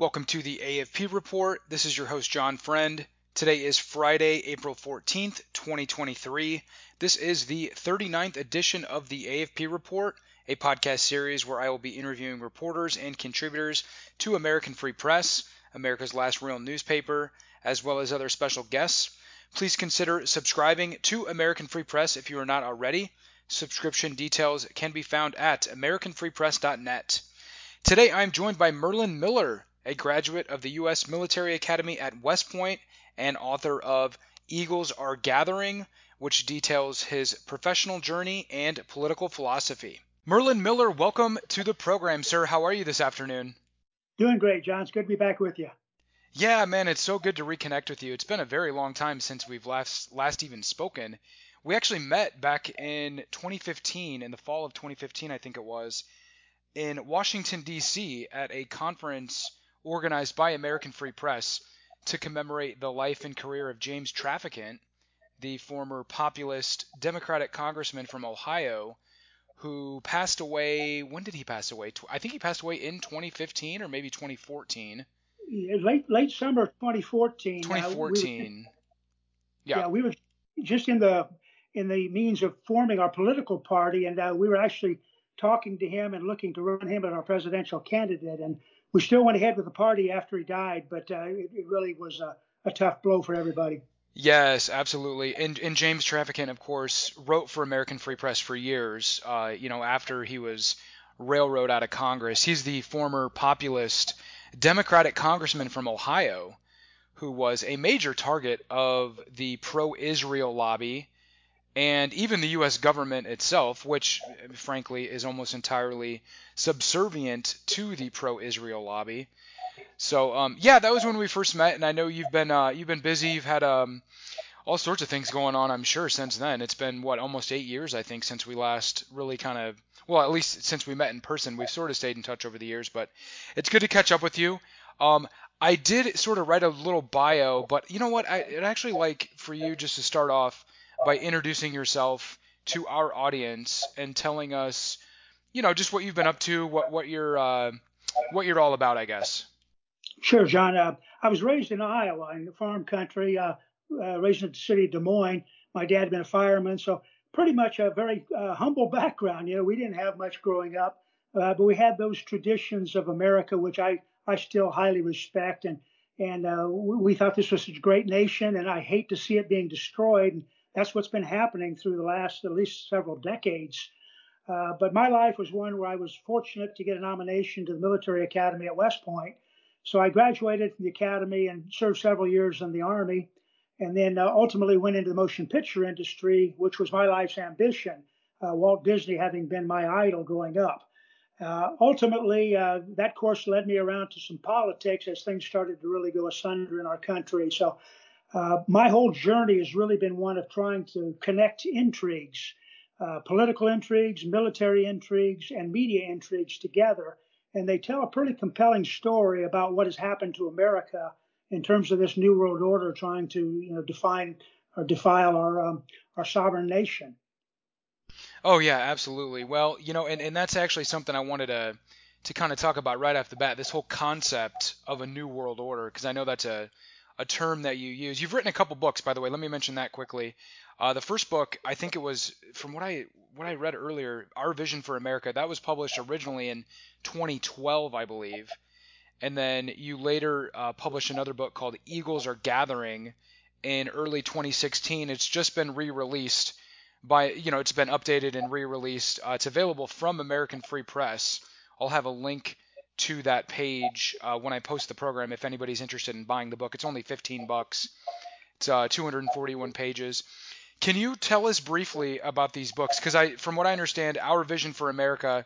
Welcome to the AFP Report. This is your host, John Friend. Today is Friday, April 14th, 2023. This is the 39th edition of the AFP Report, a podcast series where I will be interviewing reporters and contributors to American Free Press, America's last real newspaper, as well as other special guests. Please consider subscribing to American Free Press if you are not already. Subscription details can be found at AmericanFreePress.net. Today I'm joined by Merlin Miller, a graduate of the U.S. Military Academy at West Point and author of Eagles Are Gathering, which details his professional journey and political philosophy. Merlin Miller, welcome to the program, sir. How are you this afternoon? Doing great, John. It's good to be back with you. Yeah, man, it's so good to reconnect with you. It's been a very long time since we've last last even spoken. We actually met back in 2015, in the fall of 2015, I think it was, in Washington D.C. at a conference organized by American Free Press to commemorate the life and career of James Traficant, the former populist Democratic congressman from Ohio, who passed away. When did he pass away? I think he passed away in 2015 or maybe 2014. Late late summer 2014. 2014. Uh, we were, yeah. yeah, we were just in the in the means of forming our political party, and uh, we were actually talking to him and looking to run him as our presidential candidate. And we still went ahead with the party after he died, but uh, it, it, really was a, a, tough blow for everybody. Yes, absolutely. And, and James Traficant, of course, wrote for American Free Press for years. Uh, you know, after he was railroaded out of Congress, he's the former populist Democratic congressman from Ohio who was a major target of the pro-Israel lobby and even the U.S. government itself, which frankly is almost entirely subservient to the pro-Israel lobby. So um, yeah, that was when we first met, and I know you've been uh, you've been busy. You've had um, all sorts of things going on, I'm sure, since then. It's been what almost eight years, I think, since we last really kind of well, at least since we met in person. We've sort of stayed in touch over the years, but it's good to catch up with you. Um, I did sort of write a little bio, but you know what? I, would actually like for you just to start off by introducing yourself to our audience and telling us, you know, just what you've been up to, what what you're uh, what you're all about, I guess. Sure, John. Uh, I was raised in Iowa, in the farm country, uh, uh raised in the city of Des Moines. My dad had been a fireman, so pretty much a very uh, humble background. You know, we didn't have much growing up, uh, but we had those traditions of America, which I I still highly respect, and and we thought this was such a great nation, and I hate to see it being destroyed. And, that's what's been happening through the last at least several decades. Uh, but my life was one where I was fortunate to get a nomination to the military academy at West Point. So I graduated from the academy and served several years in the army, and then uh, ultimately went into the motion picture industry, which was my life's ambition. Uh, Walt Disney having been my idol growing up. Uh, ultimately, uh, that course led me around to some politics as things started to really go asunder in our country. So uh, my whole journey has really been one of trying to connect intrigues, uh, political intrigues, military intrigues, and media intrigues together. And they tell a pretty compelling story about what has happened to America in terms of this new world order trying to you know, define or defile our, um, our sovereign nation. Oh, yeah, absolutely. Well, you know, and, and that's actually something I wanted to, to kind of talk about right off the bat this whole concept of a new world order, because I know that's a a term that you use. You've written a couple books, by the way. Let me mention that quickly. Uh, the first book, I think it was from what I what I read earlier, Our Vision for America. That was published originally in 2012, I believe, and then you later uh, published another book called Eagles Are Gathering in early 2016. It's just been re-released by you know it's been updated and re-released. Uh, it's available from American Free Press. I'll have a link to that page uh, when I post the program. If anybody's interested in buying the book, it's only 15 bucks. It's uh, 241 pages. Can you tell us briefly about these books? Because I, from what I understand, Our Vision for America,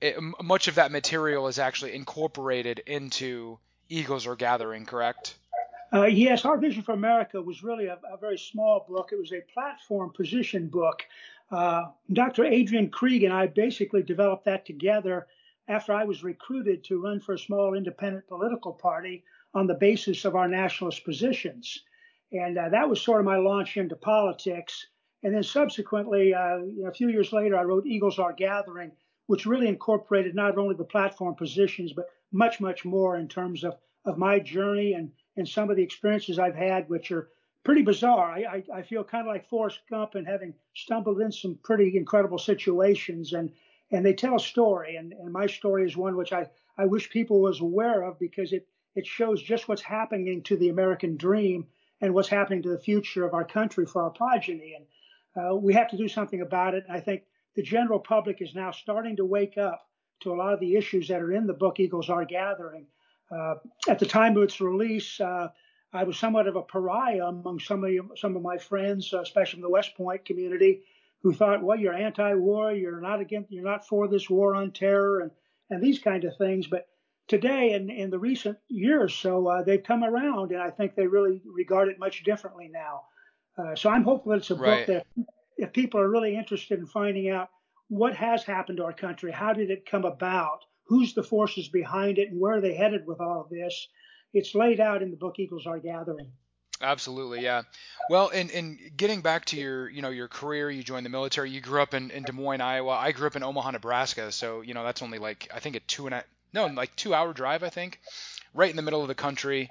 it, much of that material is actually incorporated into Eagles Are Gathering, correct? Uh, yes, Our Vision for America was really a, a, very small book. It was a platform position book. Uh, Dr. Adrian Krieg and I basically developed that together after I was recruited to run for a small independent political party on the basis of our nationalist positions. And uh, that was sort of my launch into politics. And then subsequently, uh, a few years later, I wrote Eagles Are Gathering, which really incorporated not only the platform positions, but much, much more in terms of, of my journey and, and some of the experiences I've had, which are pretty bizarre. I, I, I feel kind of like Forrest Gump and having stumbled in some pretty incredible situations and and they tell a story and, and my story is one which I, I wish people was aware of because it, it shows just what's happening to the American dream and what's happening to the future of our country for our progeny. And uh, we have to do something about it. And I think the general public is now starting to wake up to a lot of the issues that are in the book Eagles Are Gathering. Uh, at the time of its release, uh, I was somewhat of a pariah among some of some of my friends, uh, especially in the West Point community, who thought, "Well, you're anti-war, you're not against, you're not for this war on terror, and and these kind of things." But today, in in the recent years, so uh, they've come around, and I think they really regard it much differently now. Uh, so I'm hopeful that it's a right. book that, if people are really interested in finding out what has happened to our country, how did it come about, who's the forces behind it, and where are they headed with all of this, it's laid out in the book Eagles Are Gathering. Absolutely, yeah. Well, and and getting back to your you know your career, you joined the military. You grew up in, in Des Moines, Iowa. I grew up in Omaha, Nebraska. So you know that's only like I think a two and a no like two hour drive I think, right in the middle of the country.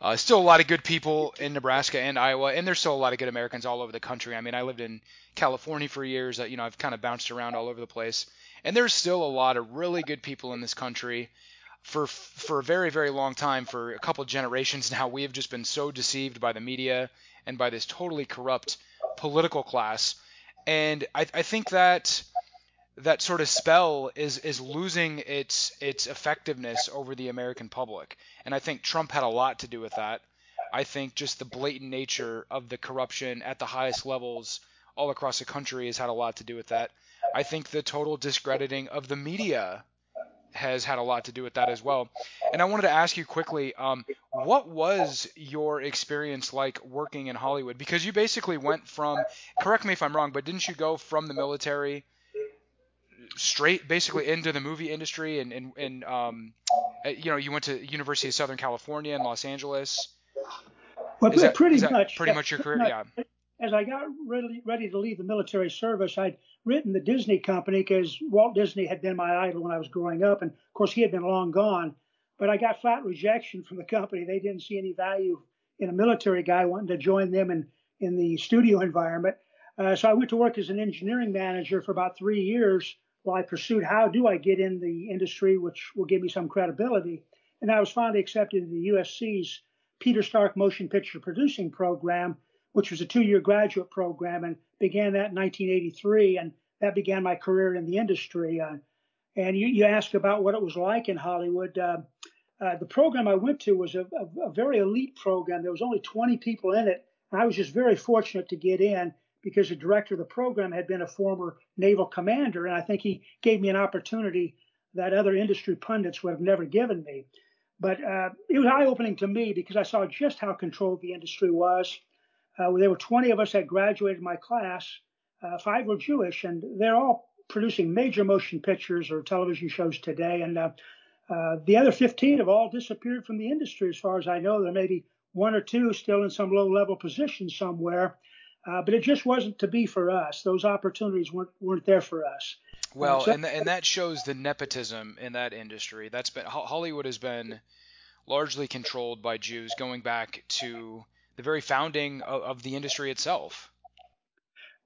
Uh, still a lot of good people in Nebraska and Iowa, and there's still a lot of good Americans all over the country. I mean, I lived in California for years. Uh, you know, I've kind of bounced around all over the place, and there's still a lot of really good people in this country for for a very very long time for a couple generations now we have just been so deceived by the media and by this totally corrupt political class. And I, I think that that sort of spell is is losing its its effectiveness over the American public. And I think Trump had a lot to do with that. I think just the blatant nature of the corruption at the highest levels all across the country has had a lot to do with that. I think the total discrediting of the media has had a lot to do with that as well. And I wanted to ask you quickly, um, what was your experience like working in Hollywood? Because you basically went from, correct me if I'm wrong, but didn't you go from the military straight basically into the movie industry and, and, and um, uh, you know, you went to University of Southern California in Los Angeles? Well, is pretty that, much. Pretty much your career, much. yeah as I got ready, ready to leave the military service, I'd written the Disney company because Walt Disney had been my idol when I was growing up. And of course, he had been long gone. But I got flat rejection from the company. They didn't see any value in a military guy wanting to join them in, in the studio environment. Uh, so I went to work as an engineering manager for about three years while I pursued how do I get in the industry, which will give me some credibility. And I was finally accepted into the USC's Peter Stark Motion Picture Producing Program, which was a two-year graduate program, and began that in 1983, and that began my career in the industry. Uh, and you, you asked about what it was like in Hollywood. Uh, uh, the program I went to was a, a, a, very elite program. There was only 20 people in it, and I was just very fortunate to get in because the director of the program had been a former naval commander, and I think he gave me an opportunity that other industry pundits would have never given me. But uh, it was eye-opening to me because I saw just how controlled the industry was. Uh, there were 20 of us that graduated my class. Uh, five were Jewish, and they're all producing major motion pictures or television shows today. And uh, uh, the other 15 have all disappeared from the industry, as far as I know. There may be one or two still in some low-level position somewhere, uh, but it just wasn't to be for us. Those opportunities weren't weren't there for us. Well, so, and and that shows the nepotism in that industry. That's been Hollywood has been largely controlled by Jews going back to the very founding of, of the industry itself.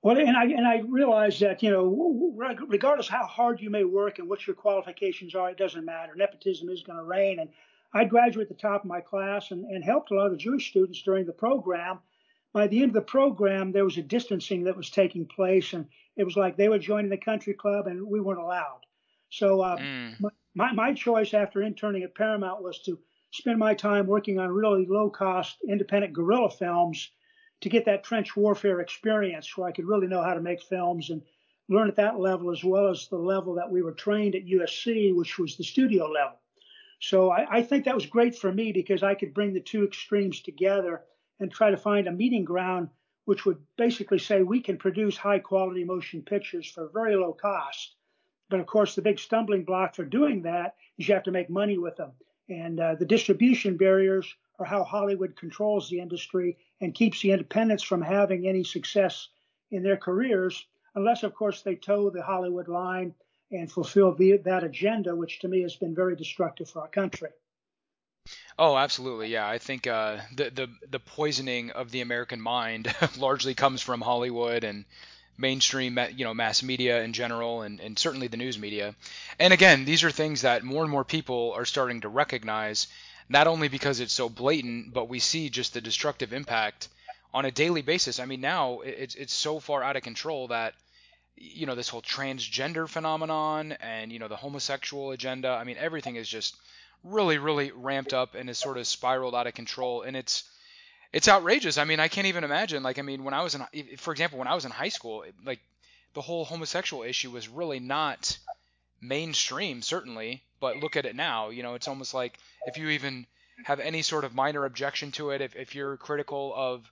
Well, and I and I realize that you know, regardless how hard you may work and what your qualifications are, it doesn't matter. Nepotism is going to reign. And I graduated at the top of my class and, and helped a lot of the Jewish students during the program. By the end of the program, there was a distancing that was taking place, and it was like they were joining the country club and we weren't allowed. So uh, mm. my, my choice after interning at Paramount was to spend my time working on really low cost independent guerrilla films to get that trench warfare experience where I could really know how to make films and learn at that level as well as the level that we were trained at USC, which was the studio level. So I, I think that was great for me because I could bring the two extremes together and try to find a meeting ground which would basically say we can produce high quality motion pictures for very low cost. But of course, the big stumbling block for doing that is you have to make money with them. And uh, the distribution barriers are how Hollywood controls the industry and keeps the independents from having any success in their careers, unless, of course, they toe the Hollywood line and fulfill the, that agenda, which to me has been very destructive for our country. Oh, absolutely. Yeah, I think uh, the the the poisoning of the American mind largely comes from Hollywood and mainstream, you know, mass media in general, and, and certainly the news media. And again, these are things that more and more people are starting to recognize, not only because it's so blatant, but we see just the destructive impact on a daily basis. I mean, now it's it's so far out of control that you know this whole transgender phenomenon and you know the homosexual agenda. I mean, everything is just really really ramped up and is sort of spiraled out of control, and it's it's outrageous. I mean, I can't even imagine. Like, I mean, when I was in, for example, when I was in high school, like the whole homosexual issue was really not mainstream, certainly. But look at it now. You know, it's almost like if you even have any sort of minor objection to it, if, if you're critical of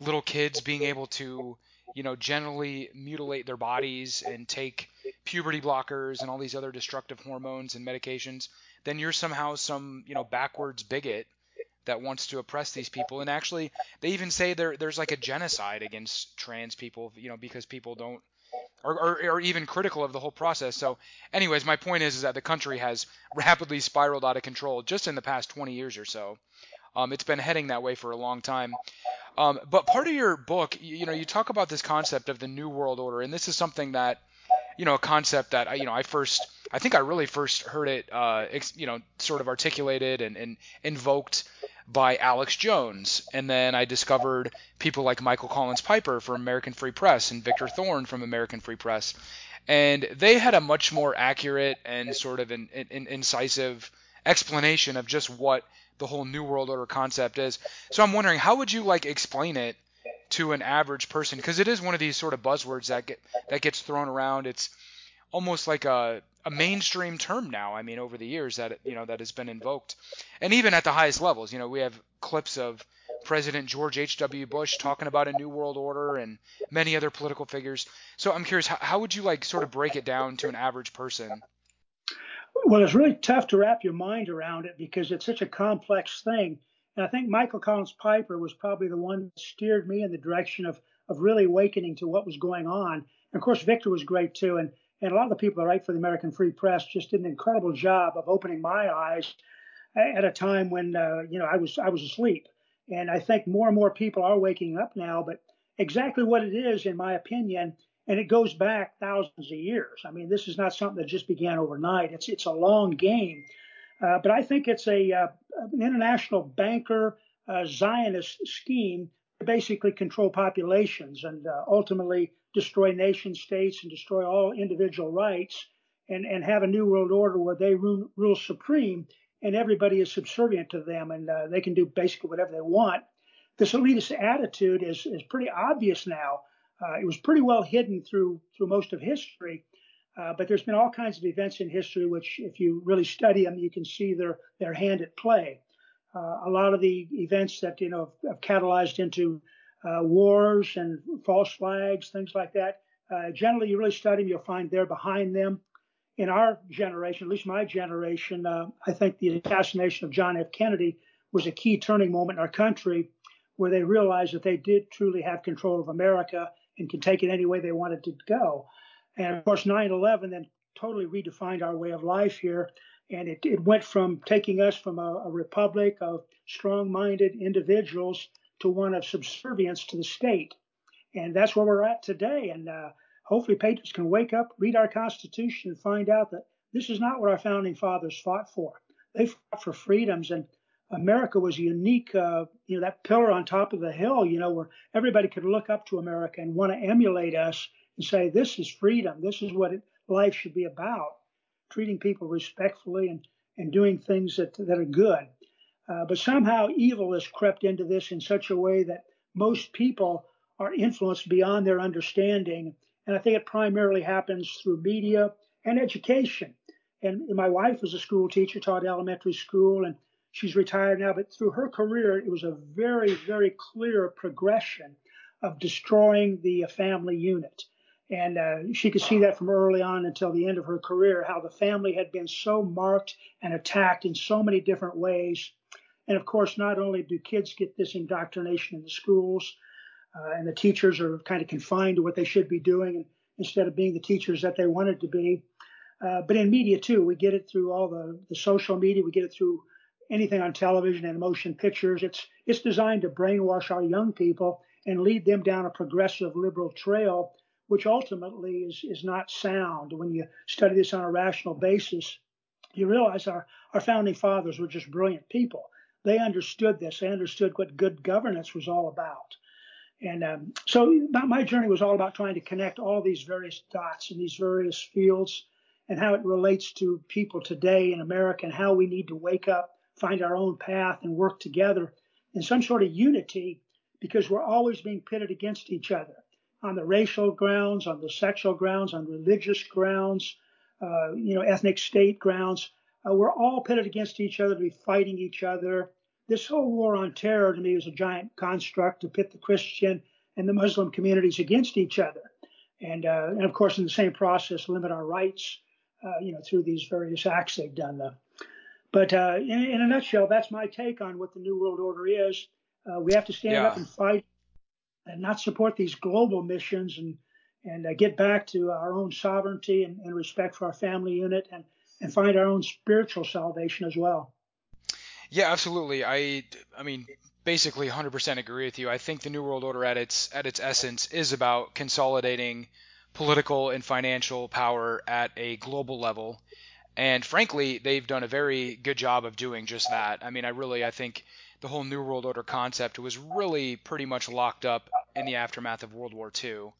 little kids being able to, you know, generally mutilate their bodies and take puberty blockers and all these other destructive hormones and medications, then you're somehow some, you know, backwards bigot that wants to oppress these people. And actually, they even say there there's like a genocide against trans people, you know, because people don't are, are, even critical of the whole process. So, anyways, my point is is that the country has rapidly spiraled out of control just in the past 20 years or so. Um, it's been heading that way for a long time. Um, but part of your book, you, you know, you talk about this concept of the new world order, and this is something that you know a concept that I, you know I first I think I really first heard it uh, ex, you know sort of articulated and, and invoked by Alex Jones. And then I discovered people like Michael Collins Piper from American Free Press and Victor Thorn from American Free Press. And they had a much more accurate and sort of an, an, an incisive explanation of just what the whole New World Order concept is. So I'm wondering, how would you like explain it to an average person? Because it is one of these sort of buzzwords that get that gets thrown around. It's almost like a a mainstream term now. I mean, over the years that you know that has been invoked, and even at the highest levels, you know, we have clips of President George H.W. Bush talking about a new world order and many other political figures. So I'm curious, how, how would you like sort of break it down to an average person? Well, it's really tough to wrap your mind around it because it's such a complex thing. And I think Michael Collins Piper was probably the one that steered me in the direction of of really awakening to what was going on. And of course, Victor was great too. And and a lot of the people that write for the American Free Press just did an incredible job of opening my eyes at a time when uh, you know I was I was asleep. And I think more and more people are waking up now. But exactly what it is, in my opinion, and it goes back thousands of years. I mean, this is not something that just began overnight. It's it's a long game. Uh, but I think it's a uh, an international banker uh, Zionist scheme to basically control populations and uh, ultimately destroy nation states and destroy all individual rights and, and have a new world order where they rule, rule supreme and everybody is subservient to them and uh, they can do basically whatever they want. This elitist attitude is, is pretty obvious now. It was pretty well hidden through through most of history, uh, but there's been all kinds of events in history which, if you really study them, you can see their their hand at play. Uh, a lot of the events that you know have catalyzed into uh, wars and false flags, things like that. Uh, generally, you really study them, you'll find they're behind them. In our generation, at least my generation, uh, I think the assassination of John F. Kennedy was a key turning moment in our country where they realized that they did truly have control of America and could take it any way they wanted to go. And of course, 9 11 then totally redefined our way of life here. And it, it went from taking us from a, a republic of strong minded individuals to one of subservience to the state. And that's where we're at today. And uh, hopefully, patriots can wake up, read our Constitution, and find out that this is not what our founding fathers fought for. They fought for freedoms, and America was a unique, uh, you know, that pillar on top of the hill, you know, where everybody could look up to America and want to emulate us and say, this is freedom. This is what it, life should be about. Treating people respectfully and, and doing things that, that are good. Uh, but somehow evil has crept into this in such a way that most people are influenced beyond their understanding. And I think it primarily happens through media and education. And my wife was a school teacher, taught elementary school, and she's retired now. But through her career, it was a very, very clear progression of destroying the family unit. And uh, she could see that from early on until the end of her career, how the family had been so marked and attacked in so many different ways and of course, not only do kids get this indoctrination in the schools, uh, and the teachers are kind of confined to what they should be doing instead of being the teachers that they wanted to be, Uh, but in media too, we get it through all the, the social media. We get it through anything on television and motion pictures. It's it's designed to brainwash our young people and lead them down a progressive liberal trail, which ultimately is is not sound. When you study this on a rational basis, you realize our our founding fathers were just brilliant people. They understood this. They understood what good governance was all about. And um, so my journey was all about trying to connect all these various dots in these various fields and how it relates to people today in America and how we need to wake up, find our own path, and work together in some sort of unity because we're always being pitted against each other on the racial grounds, on the sexual grounds, on religious grounds, uh, you know, ethnic state grounds. Uh, we're all pitted against each other to be fighting each other this whole war on terror to me is a giant construct to pit the Christian and the Muslim communities against each other, and uh, and of course in the same process limit our rights, uh, you know, through these various acts they've done. Them. But uh, in, in, a nutshell, that's my take on what the New World Order is. Uh, we have to stand yeah. up and fight, and not support these global missions, and and uh, get back to our own sovereignty and, and respect for our family unit, and and find our own spiritual salvation as well. Yeah, absolutely. I I mean, basically 100% agree with you. I think the New World Order at its at its essence is about consolidating political and financial power at a global level. And frankly, they've done a very good job of doing just that. I mean, I really I think the whole New World Order concept was really pretty much locked up in the aftermath of World War II.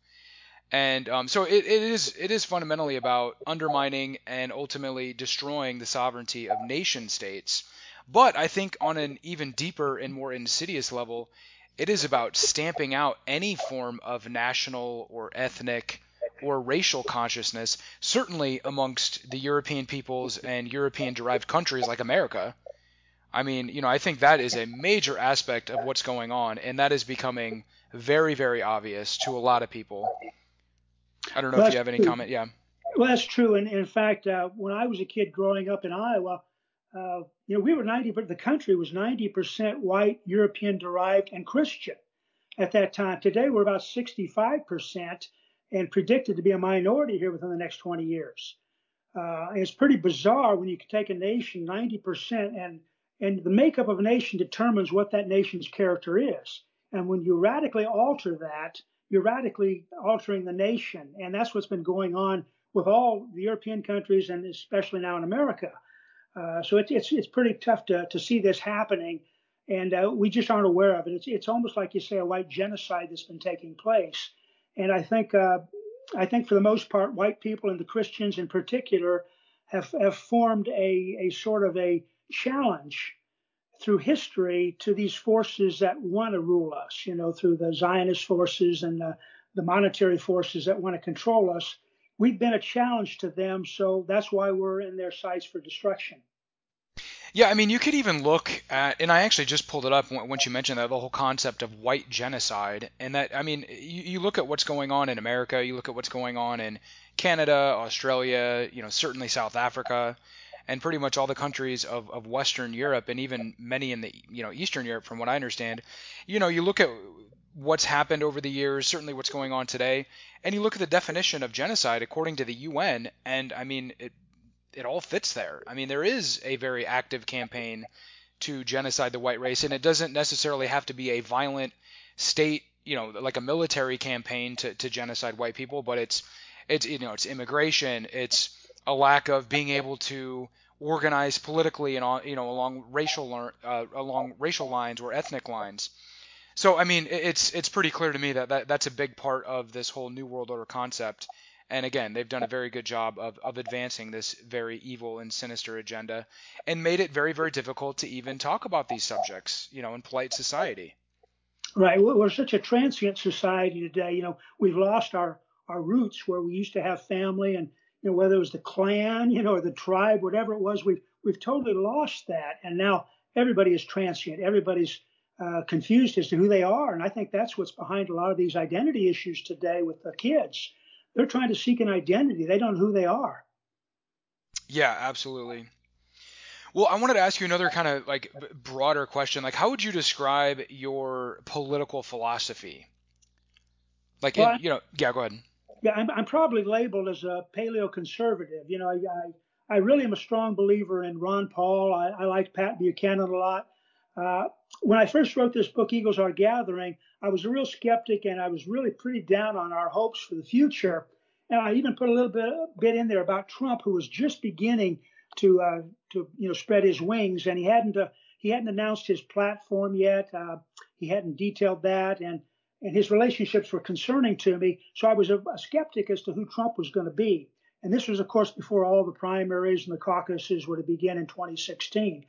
And um, so it, it is it is fundamentally about undermining and ultimately destroying the sovereignty of nation states but I think on an even deeper and more insidious level, it is about stamping out any form of national or ethnic or racial consciousness, certainly amongst the European peoples and European derived countries like America. I mean, you know, I think that is a major aspect of what's going on, and that is becoming very, very obvious to a lot of people. I don't know well, if you have any true. comment. Yeah. Well, that's true. And in fact, uh, when I was a kid growing up in Iowa, uh, you know, we were 90, but the country was 90% white, European derived, and Christian at that time. Today, we're about 65% and predicted to be a minority here within the next 20 years. Uh, it's pretty bizarre when you can take a nation 90% and and the makeup of a nation determines what that nation's character is. And when you radically alter that, you're radically altering the nation. And that's what's been going on with all the European countries and especially now in America. Uh, so it's, it's it's pretty tough to to see this happening, and uh, we just aren't aware of it. It's it's almost like you say a white genocide that's been taking place, and I think uh, I think for the most part, white people and the Christians in particular have have formed a a sort of a challenge through history to these forces that want to rule us. You know, through the Zionist forces and the, the monetary forces that want to control us we've been a challenge to them, so that's why we're in their sights for destruction. Yeah, I mean, you could even look at, and I actually just pulled it up once you mentioned that the whole concept of white genocide, and that I mean, you, you look at what's going on in America, you look at what's going on in Canada, Australia, you know, certainly South Africa, and pretty much all the countries of, of Western Europe, and even many in the you know Eastern Europe, from what I understand. You know, you look at what's happened over the years, certainly what's going on today, and you look at the definition of genocide according to the UN, and I mean, it, it all fits there. I mean, there is a very active campaign to genocide the white race, and it doesn't necessarily have to be a violent state, you know, like a military campaign to, to genocide white people, but it's it's you know it's immigration, it's a lack of being able to organize politically and you know along racial uh, along racial lines or ethnic lines. So I mean, it's it's pretty clear to me that, that that's a big part of this whole new world order concept. And again, they've done a very good job of, of advancing this very evil and sinister agenda and made it very, very difficult to even talk about these subjects, you know, in polite society. Right. We're such a transient society today. You know, we've lost our, our roots where we used to have family and, you know, whether it was the clan, you know, or the tribe, whatever it was, we've, we've totally lost that. And now everybody is transient. Everybody's uh, confused as to who they are. And I think that's what's behind a lot of these identity issues today with the kids. They're trying to seek an identity. They don't know who they are. Yeah, absolutely. Well, I wanted to ask you another kind of like broader question. Like, how would you describe your political philosophy? Like, well, in, you know, yeah, go ahead. Yeah, I'm, I'm probably labeled as a paleo conservative. You know, I, I, I really am a strong believer in Ron Paul. I, I like Pat Buchanan a lot. Uh, when I first wrote this book, Eagles Are Gathering, I was a real skeptic and I was really pretty down on our hopes for the future. And I even put a little bit, bit in there about Trump, who was just beginning to uh, to you know spread his wings, and he hadn't uh, he hadn't announced his platform yet. Uh, he hadn't detailed that, and and his relationships were concerning to me. So I was a, a skeptic as to who Trump was going to be. And this was, of course, before all the primaries and the caucuses were to begin in 2016.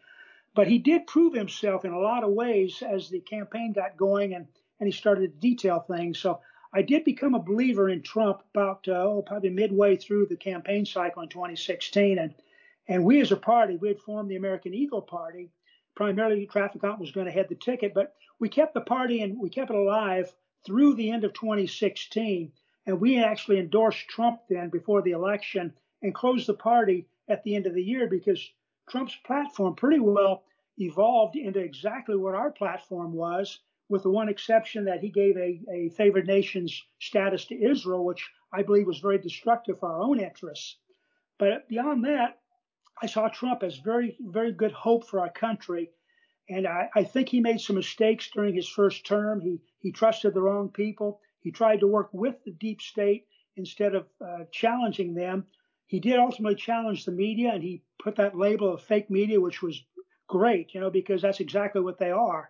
But he did prove himself in a lot of ways as the campaign got going and, and he started to detail things. So I did become a believer in Trump about uh, oh, probably midway through the campaign cycle in 2016. And, and we as a party, we had formed the American Eagle Party. Primarily, Traficant was going to head the ticket, but we kept the party and we kept it alive through the end of 2016. And we actually endorsed Trump then before the election and closed the party at the end of the year because Trump's platform pretty well evolved into exactly what our platform was, with the one exception that he gave a, a favored nations status to Israel, which I believe was very destructive for our own interests. But beyond that, I saw Trump as very, very good hope for our country. And I, I, think he made some mistakes during his first term. He he trusted the wrong people. He tried to work with the deep state instead of uh, challenging them. He did ultimately challenge the media, and he put that label of fake media, which was great, you know, because that's exactly what they are.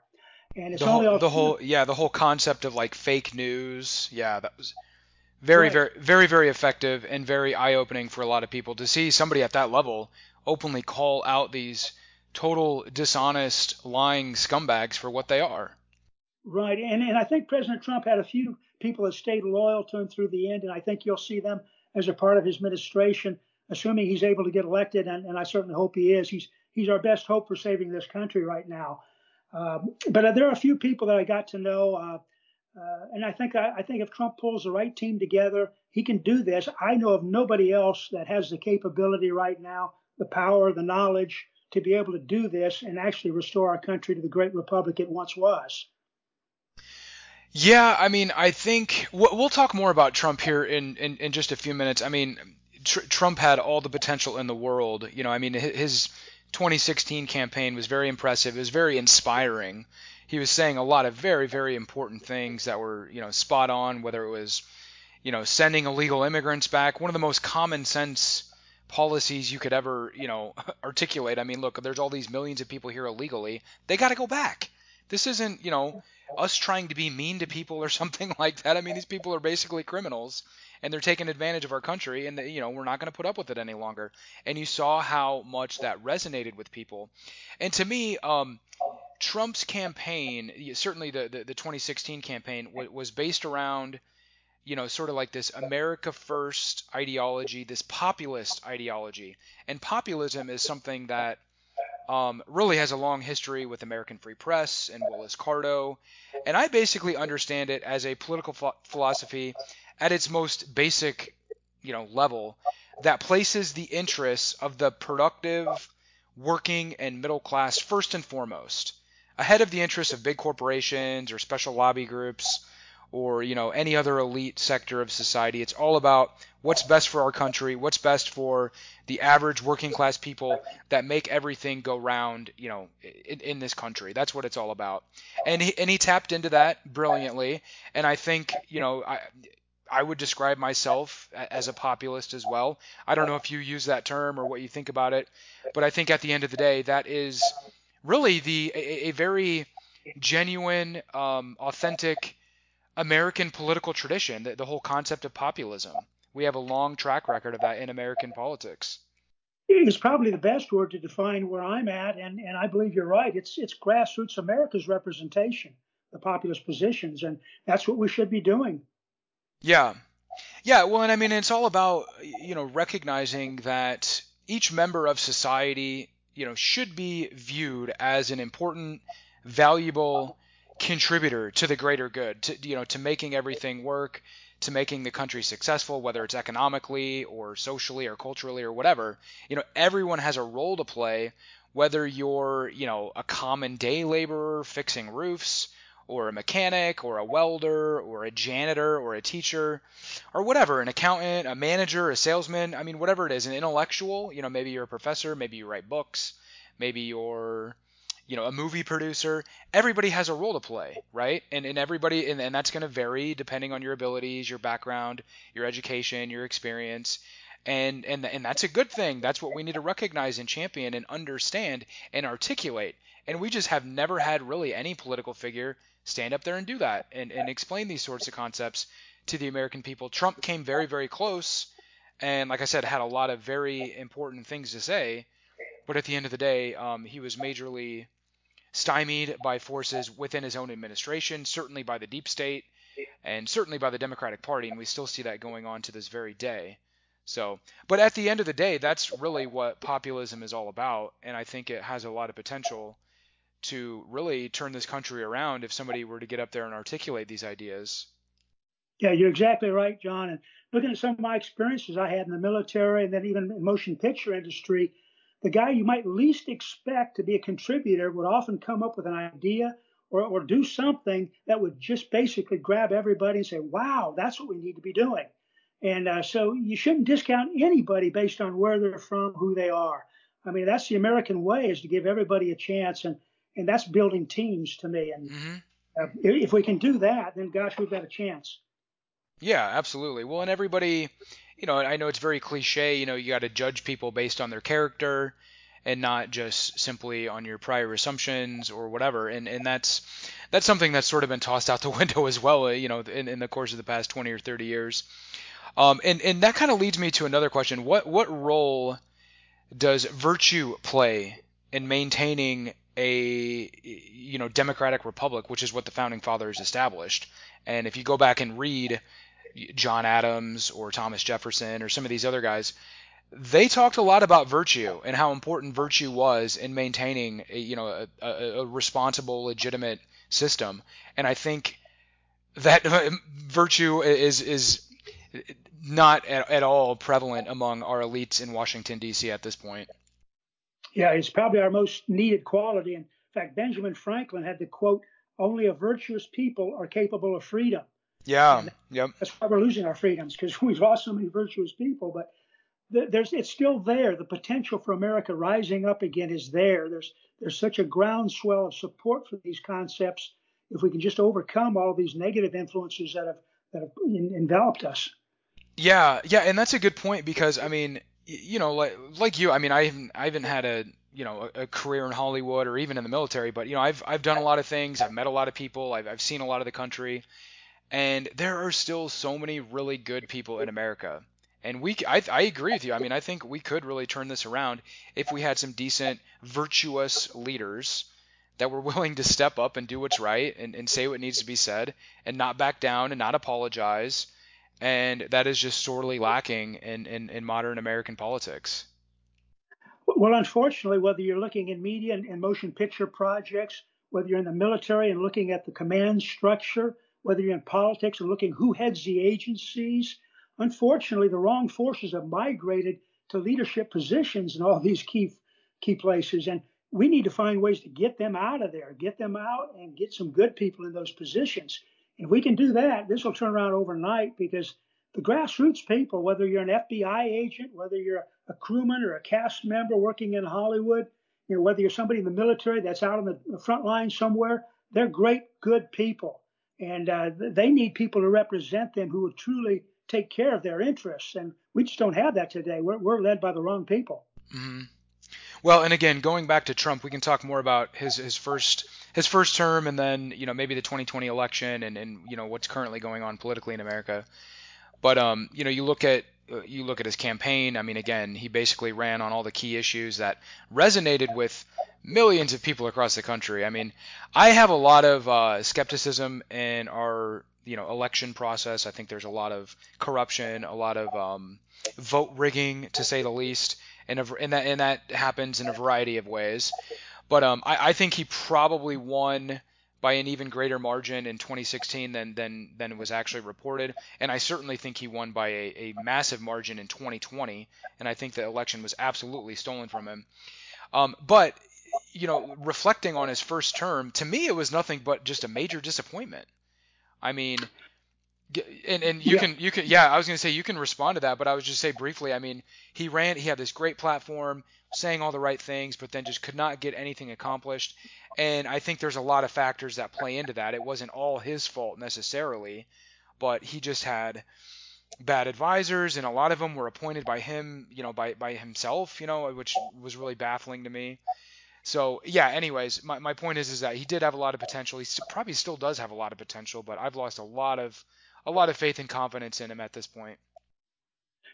And it's the only whole, the whole yeah the whole concept of like fake news. Yeah, that was very right. very very very effective and very eye opening for a lot of people to see somebody at that level openly call out these total dishonest, lying scumbags for what they are. Right, and and I think President Trump had a few people that stayed loyal to him through the end, and I think you'll see them as a part of his administration, assuming he's able to get elected, and, and I certainly hope he is. He's he's our best hope for saving this country right now. Um, but there are a few people that I got to know, uh, uh, and I think I, I think if Trump pulls the right team together, he can do this. I know of nobody else that has the capability right now, the power, the knowledge to be able to do this and actually restore our country to the great republic it once was. Yeah, I mean, I think we'll talk more about Trump here in, in, in just a few minutes. I mean, tr- Trump had all the potential in the world. You know, I mean, his 2016 campaign was very impressive. It was very inspiring. He was saying a lot of very, very important things that were, you know, spot on, whether it was, you know, sending illegal immigrants back, one of the most common sense policies you could ever, you know, articulate. I mean, look, there's all these millions of people here illegally. They got to go back. This isn't, you know, us trying to be mean to people or something like that. I mean, these people are basically criminals and they're taking advantage of our country and you know, we're not going to put up with it any longer. And you saw how much that resonated with people. And to me, um, Trump's campaign, certainly the, the, the 2016 campaign, was based around – you know, sort of like this America first ideology, this populist ideology. And populism is something that um, really has a long history with American Free Press and Willis Carto, And I basically understand it as a political ph- philosophy at its most basic, you know, level that places the interests of the productive, working, and middle class first and foremost, ahead of the interests of big corporations or special lobby groups or you know any other elite sector of society. It's all about what's best for our country, what's best for the average working class people that make everything go round, you know, in, in this country. That's what it's all about. And he, and he tapped into that brilliantly. And I think you know I. I would describe myself as a populist as well. I don't know if you use that term or what you think about it, but I think at the end of the day, that is really the a, a very genuine, um, authentic American political tradition, the, the whole concept of populism. We have a long track record of that in American politics. It's probably the best word to define where I'm at, and, and I believe you're right. It's it's grassroots America's representation, the populist positions, and that's what we should be doing. Yeah, yeah. Well, and I mean, it's all about you know recognizing that each member of society, you know, should be viewed as an important, valuable contributor to the greater good, to you know, to making everything work, to making the country successful, whether it's economically or socially or culturally or whatever. You know, everyone has a role to play, whether you're, you know, a common day laborer fixing roofs or a mechanic or a welder or a janitor or a teacher or whatever, an accountant, a manager, a salesman, I mean whatever it is, an intellectual, you know, maybe you're a professor, maybe you write books, maybe you're you know, a movie producer, everybody has a role to play, right? And and everybody and, and that's going to vary depending on your abilities, your background, your education, your experience. And and and that's a good thing. That's what we need to recognize and champion and understand and articulate. And we just have never had really any political figure stand up there and do that and, and explain these sorts of concepts to the American people. Trump came very, very close and like I said, had a lot of very important things to say. But at the end of the day, um, he was majorly stymied by forces within his own administration, certainly by the deep state, and certainly by the Democratic Party, and we still see that going on to this very day. So, but at the end of the day, that's really what populism is all about, and I think it has a lot of potential to really turn this country around if somebody were to get up there and articulate these ideas. Yeah, you're exactly right, John. And looking at some of my experiences I had in the military and then even in motion picture industry, the guy you might least expect to be a contributor would often come up with an idea or, or do something that would just basically grab everybody and say, wow, that's what we need to be doing. And uh, so you shouldn't discount anybody based on where they're from, who they are. I mean, that's the American way is to give everybody a chance, and and that's building teams to me. And mm-hmm. uh, if we can do that, then gosh, we've got a chance. Yeah, absolutely. Well, and everybody, you know, I know it's very cliche, you know, you got to judge people based on their character and not just simply on your prior assumptions or whatever. And and that's that's something that's sort of been tossed out the window as well, uh, you know, in, in the course of the past 20 or 30 years. Um, and and that kind of leads me to another question. What what role does virtue play in maintaining a you know democratic republic, which is what the founding fathers established? And if you go back and read John Adams or Thomas Jefferson or some of these other guys, they talked a lot about virtue and how important virtue was in maintaining a, you know a, a, responsible, legitimate system. And I think that virtue is is not at, at all prevalent among our elites in Washington D.C. at this point. Yeah, it's probably our most needed quality. In fact, Benjamin Franklin had the quote, "Only a virtuous people are capable of freedom." Yeah. Yep. That's why we're losing our freedoms because we've lost so many virtuous people. But there's it's still there. The potential for America rising up again is there. There's there's such a groundswell of support for these concepts. If we can just overcome all of these negative influences that have that have enveloped us. Yeah, yeah, and that's a good point because I mean, you know, like like you, I mean, I haven't I haven't had a you know a, career in Hollywood or even in the military, but you know, I've I've done a lot of things. I've met a lot of people. I've I've seen a lot of the country. And there are still so many really good people in America. And we, I, I agree with you. I mean, I think we could really turn this around if we had some decent, virtuous leaders that were willing to step up and do what's right and, and say what needs to be said and not back down and not apologize. And that is just sorely lacking in, in, in modern American politics. Well, unfortunately, whether you're looking in media and, and motion picture projects, whether you're in the military and looking at the command structure, whether you're in politics or looking who heads the agencies. Unfortunately, the wrong forces have migrated to leadership positions in all these key key places, and we need to find ways to get them out of there, get them out, and get some good people in those positions. If we can do that, this will turn around overnight because the grassroots people, whether you're an FBI agent, whether you're a crewman or a cast member working in Hollywood, you know, whether you're somebody in the military that's out on the front line somewhere, they're great, good people and uh, they need people to represent them who will truly take care of their interests. And we just don't have that today. We're, we're led by the wrong people. Mm-hmm. Well, and again, going back to Trump, we can talk more about his his first his first term, and then you know maybe the 2020 election, and and you know what's currently going on politically in America. But um, you know, you look at you look at his campaign. I mean, again, he basically ran on all the key issues that resonated with millions of people across the country. I mean, I have a lot of uh, skepticism in our you know election process. I think there's a lot of corruption, a lot of um, vote rigging, to say the least, and, and that and that happens in a variety of ways. But um, I, I think he probably won by an even greater margin in 2016 than than than was actually reported. And I certainly think he won by a, a massive margin in 2020. And I think the election was absolutely stolen from him. Um, but you know, reflecting on his first term, to me it was nothing but just a major disappointment. I mean, and and you yeah. can you can yeah, I was gonna say you can respond to that, but I was just say briefly. I mean, he ran, he had this great platform, saying all the right things, but then just could not get anything accomplished. And I think there's a lot of factors that play into that. It wasn't all his fault necessarily, but he just had bad advisors, and a lot of them were appointed by him, you know, by by himself, you know, which was really baffling to me. So yeah. Anyways, my, my point is is that he did have a lot of potential. He st- probably still does have a lot of potential, but I've lost a lot of a lot of faith and confidence in him at this point.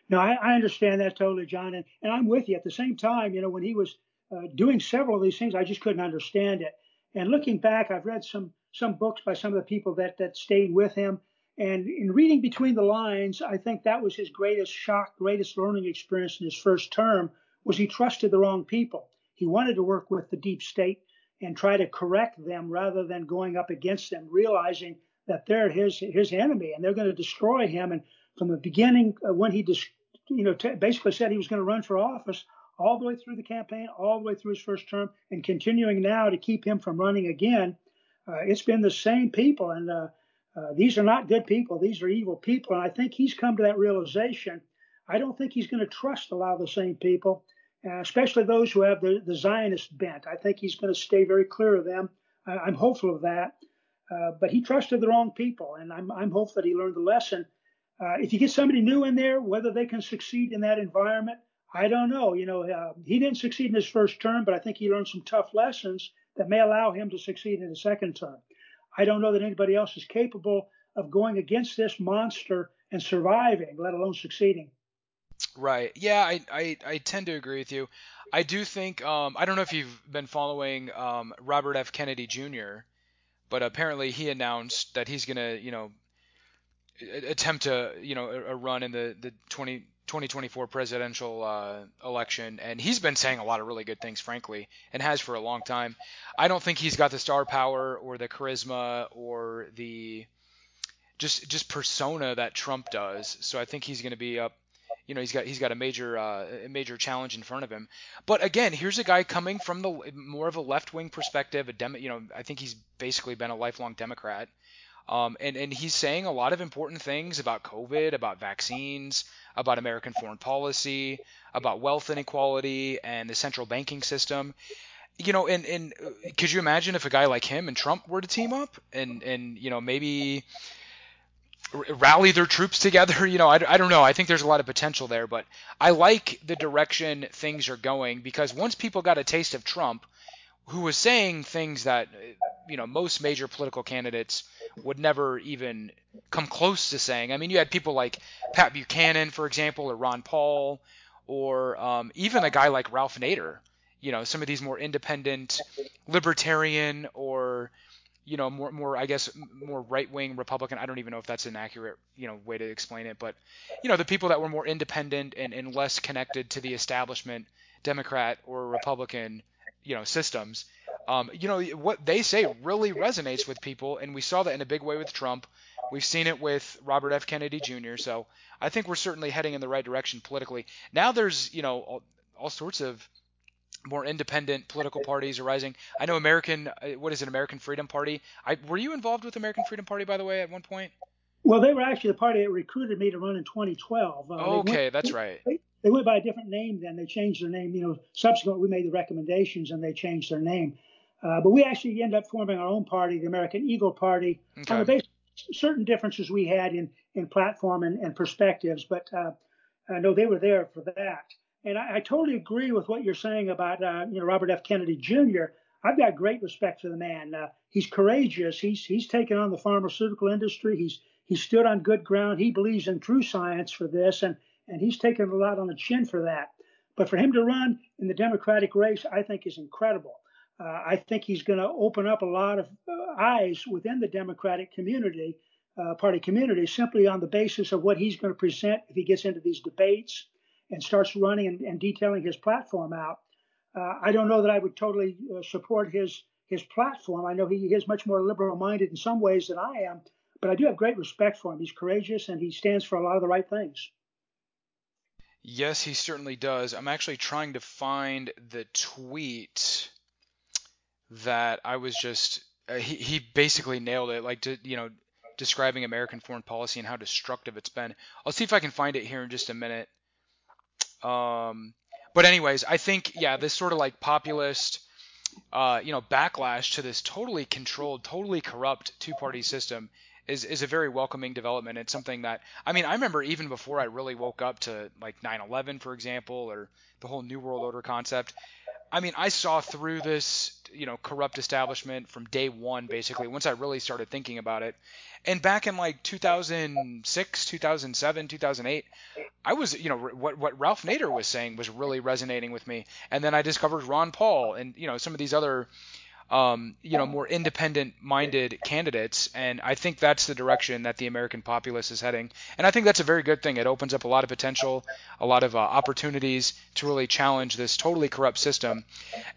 No, I, I understand that totally, John, and, and I'm with you. At the same time, you know, when he was uh, doing several of these things, I just couldn't understand it. And looking back, I've read some some books by some of the people that that stayed with him, and in reading between the lines, I think that was his greatest shock, greatest learning experience in his first term was he trusted the wrong people. He wanted to work with the deep state and try to correct them rather than going up against them, realizing that they're his his enemy and they're going to destroy him. And from the beginning, uh, when he you know t- basically said he was going to run for office, all the way through the campaign, all the way through his first term, and continuing now to keep him from running again, uh, it's been the same people. And uh, uh, these are not good people. These are evil people. And I think he's come to that realization. I don't think he's going to trust a lot of the same people, uh, especially those who have the, the Zionist bent. I think he's going to stay very clear of them. I, am hopeful of that. Uh, but he trusted the wrong people, and I'm, I'm hopeful that he learned the lesson. Uh, if you get somebody new in there, whether they can succeed in that environment, I don't know. You know, uh, he didn't succeed in his first term, but I think he learned some tough lessons that may allow him to succeed in his second term. I don't know that anybody else is capable of going against this monster and surviving, let alone succeeding. Right. Yeah, I, I, I tend to agree with you. I do think um, I don't know if you've been following um, Robert F. Kennedy Jr., but apparently he announced that he's gonna you know attempt to you know a, run in the the 20, 2024 presidential uh, election, and he's been saying a lot of really good things, frankly, and has for a long time. I don't think he's got the star power or the charisma or the just just persona that Trump does. So I think he's going to be up. You know, he's got he's got a major uh, a major challenge in front of him. But again, here's a guy coming from the more of a left wing perspective. A dem, you know, I think he's basically been a lifelong Democrat. Um, and, and he's saying a lot of important things about COVID, about vaccines, about American foreign policy, about wealth inequality and the central banking system. You know, and, and uh, could you imagine if a guy like him and Trump were to team up and, and you know, maybe rally their troops together? You know, I, I don't know. I think there's a lot of potential there, but I like the direction things are going because once people got a taste of Trump, who was saying things that you know most major political candidates would never even come close to saying. I mean, you had people like Pat Buchanan, for example, or Ron Paul, or um, even a guy like Ralph Nader. You know, some of these more independent, libertarian, or you know, more more I guess more right wing Republican. I don't even know if that's an accurate you know way to explain it, but you know, the people that were more independent and, and less connected to the establishment Democrat or Republican you know systems um, you know what they say really resonates with people and we saw that in a big way with trump. We've seen it with robert f. Kennedy jr so i think we're certainly heading in the right direction politically. Now there's you know all, all sorts of more independent political parties arising. I know American, uh, what is it, American Freedom Party? I, were you involved with American Freedom Party, by the way, at one point? Well, they were actually the party that recruited me to run in 2012. Uh, okay, went, that's right. They, they went by a different name then. They changed their name. You know, subsequently we made the recommendations and they changed their name. Uh, but we actually ended up forming our own party, the American Eagle Party, okay. on the basis of certain differences we had in in platform and, and perspectives. But uh, I know they were there for that. And I, I totally agree with what you're saying about uh, you know Robert F. Kennedy Jr. I've got great respect for the man. Uh, he's courageous. He's he's taken on the pharmaceutical industry. He's he stood on good ground. He believes in true science for this, and and he's taken a lot on the chin for that. But for him to run in the Democratic race, I think is incredible. Uh, I think he's going to open up a lot of uh, eyes within the Democratic community, uh, party community, simply on the basis of what he's going to present if he gets into these debates and starts running and, and detailing his platform out. Uh, I don't know that I would totally uh, support his his platform. I know he is much more liberal-minded in some ways than I am, but I do have great respect for him. He's courageous and he stands for a lot of the right things. Yes, he certainly does. I'm actually trying to find the tweet. that I was just uh, he he basically nailed it. Like to you know describing American foreign policy and how destructive it's been. I'll see if I can find it here in just a minute. Um, but anyways, I think yeah, this sort of like populist, uh, you know, backlash to this totally controlled, totally corrupt two-party system is is a very welcoming development. It's something that I mean, I remember even before I really woke up to like 9/11, for example, or the whole New World Order concept. I mean, I saw through this, you know, corrupt establishment from day one, basically, once I really started thinking about it. And back in like 2006, 2007, 2008, I was, you know, what what Ralph Nader was saying was really resonating with me. And then I discovered Ron Paul and you know some of these other um, you know, more independent-minded candidates, and I think that's the direction that the American populace is heading. And I think that's a very good thing. It opens up a lot of potential, a lot of uh, opportunities to really challenge this totally corrupt system.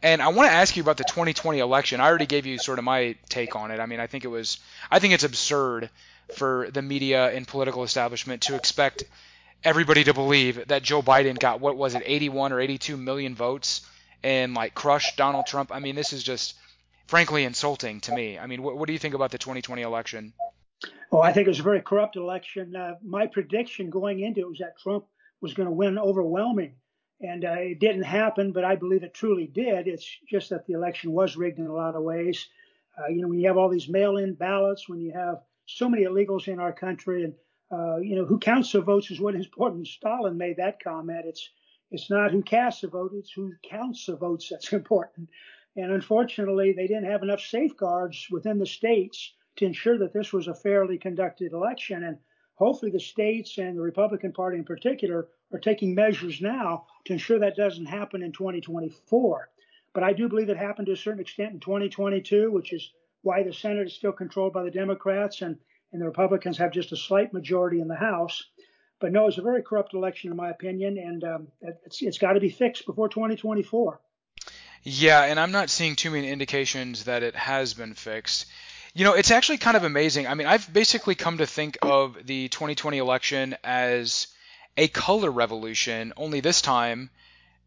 And I want to ask you about the 2020 election. I already gave you sort of my take on it. I mean, I think it was, I think it's absurd for the media and political establishment to expect everybody to believe that Joe Biden got what was it, 81 or 82 million votes and like crushed Donald Trump. I mean, this is just frankly insulting to me. I mean, what, what do you think about the 2020 election? Well, I think it was a very corrupt election. Uh, my prediction going into it was that Trump was going to win overwhelming. And uh, it didn't happen, but I believe it truly did. It's just that the election was rigged in a lot of ways. Uh, you know, when you have all these mail in ballots, when you have so many illegals in our country, and, uh, you know, who counts the votes is what is important. Stalin made that comment. It's it's not who casts the vote, it's who counts the votes that's important. And unfortunately, they didn't have enough safeguards within the states to ensure that this was a fairly conducted election. And hopefully, the states and the Republican Party in particular are taking measures now to ensure that doesn't happen in 2024. But I do believe it happened to a certain extent in 2022, which is why the Senate is still controlled by the Democrats and, and the Republicans have just a slight majority in the House. But no, it's a very corrupt election, in my opinion, and um, it's, it's got to be fixed before 2024. Yeah, and I'm not seeing too many indications that it has been fixed. You know, it's actually kind of amazing. I mean, I've basically come to think of the 2020 election as a color revolution, only this time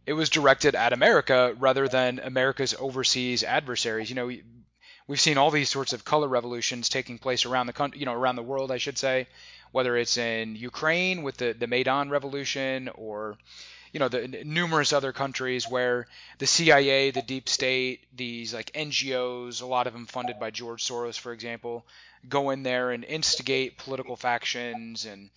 it was directed at America rather than America's overseas adversaries. You know, we've seen all these sorts of color revolutions taking place around the country, you know, around the world, I should say, whether it's in Ukraine with the the Maidan revolution or you know the numerous other countries where the CIA, the deep state, these like NGOs, a lot of them funded by George Soros, for example, go in there and instigate political factions and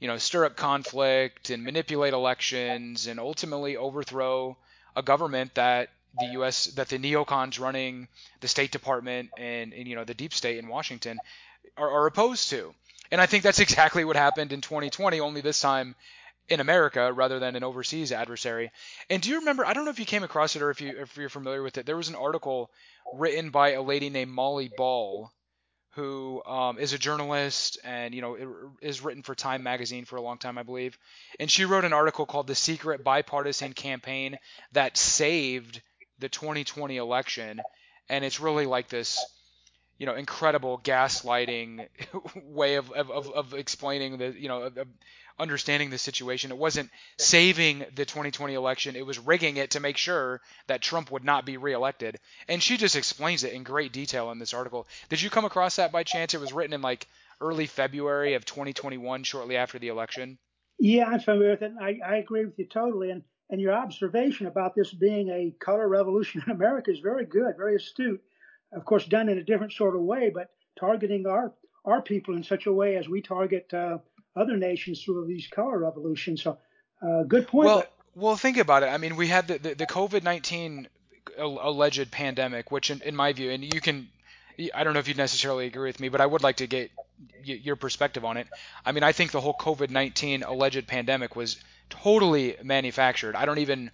you know stir up conflict and manipulate elections and ultimately overthrow a government that the U.S. that the neocons running the State Department and, and you know the deep state in Washington are, are opposed to. And I think that's exactly what happened in 2020. Only this time in America rather than an overseas adversary. And do you remember? I don't know if you came across it or if you if you're familiar with it. There was an article written by a lady named Molly Ball, who um, is a journalist and you know is written for Time magazine for a long time, I believe. And she wrote an article called "The Secret Bipartisan Campaign That Saved the 2020 Election," and it's really like this you know incredible gaslighting way of, of, of, explaining the you know of, understanding the situation. It wasn't saving the 2020 election, it was rigging it to make sure that Trump would not be reelected. And she just explains it in great detail in this article. Did you come across that by chance? It was written in like early February of 2021, shortly after the election. Yeah, I'm familiar with it. I, I agree with you totally. And and your observation about this being a color revolution in America is very good, very astute. Of course, done in a different sort of way, but targeting our our people in such a way as we target uh, other nations through these color revolutions. So, uh, good point. Well, well, think about it. I mean, we had the the, the COVID nineteen alleged pandemic, which in, in my view, and you can I don't know if you'd necessarily agree with me, but I would like to get your perspective on it. I mean, I think the whole COVID 19 alleged pandemic was totally manufactured. I don't even,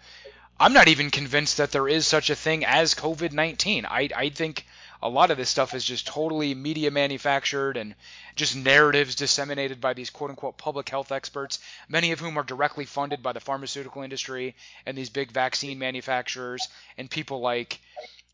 I'm not even convinced that there is such a thing as COVID 19. I, I think a lot of this stuff is just totally media manufactured and just narratives disseminated by these quote unquote public health experts, many of whom are directly funded by the pharmaceutical industry and these big vaccine manufacturers and people like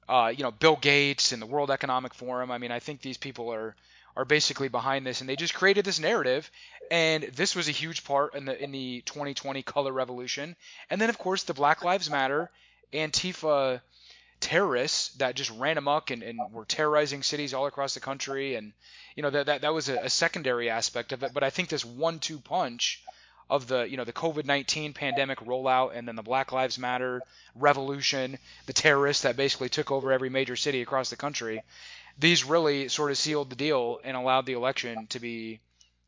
uh, you know Bill Gates and the World Economic Forum. I mean, I think these people are are basically behind this, and they just created this narrative. And this was a huge part in the in the 2020 color revolution. And then, of course, the Black Lives Matter, Antifa terrorists that just ran amok and, and were terrorizing cities all across the country, and you know that that, that was a, a secondary aspect of it. But I think this one-two punch of the you know the COVID-19 pandemic rollout and then the Black Lives Matter revolution, the terrorists that basically took over every major city across the country, these really sort of sealed the deal and allowed the election to be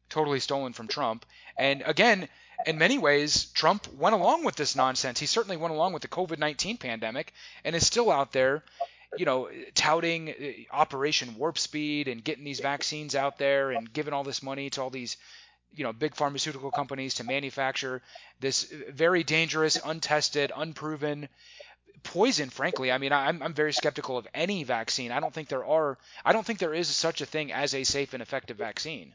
totally stolen from Trump. And again, in many ways, Trump went along with this nonsense. He certainly went along with the COVID 19 pandemic and is still out there, you know, touting uh, Operation Warp Speed and getting these vaccines out there and giving all this money to all these, you know, big pharmaceutical companies to manufacture this very dangerous, untested, unproven poison frankly. I mean I'm, I'm very skeptical of any vaccine. I don't think there are i don't think there is such a thing as a safe and effective vaccine.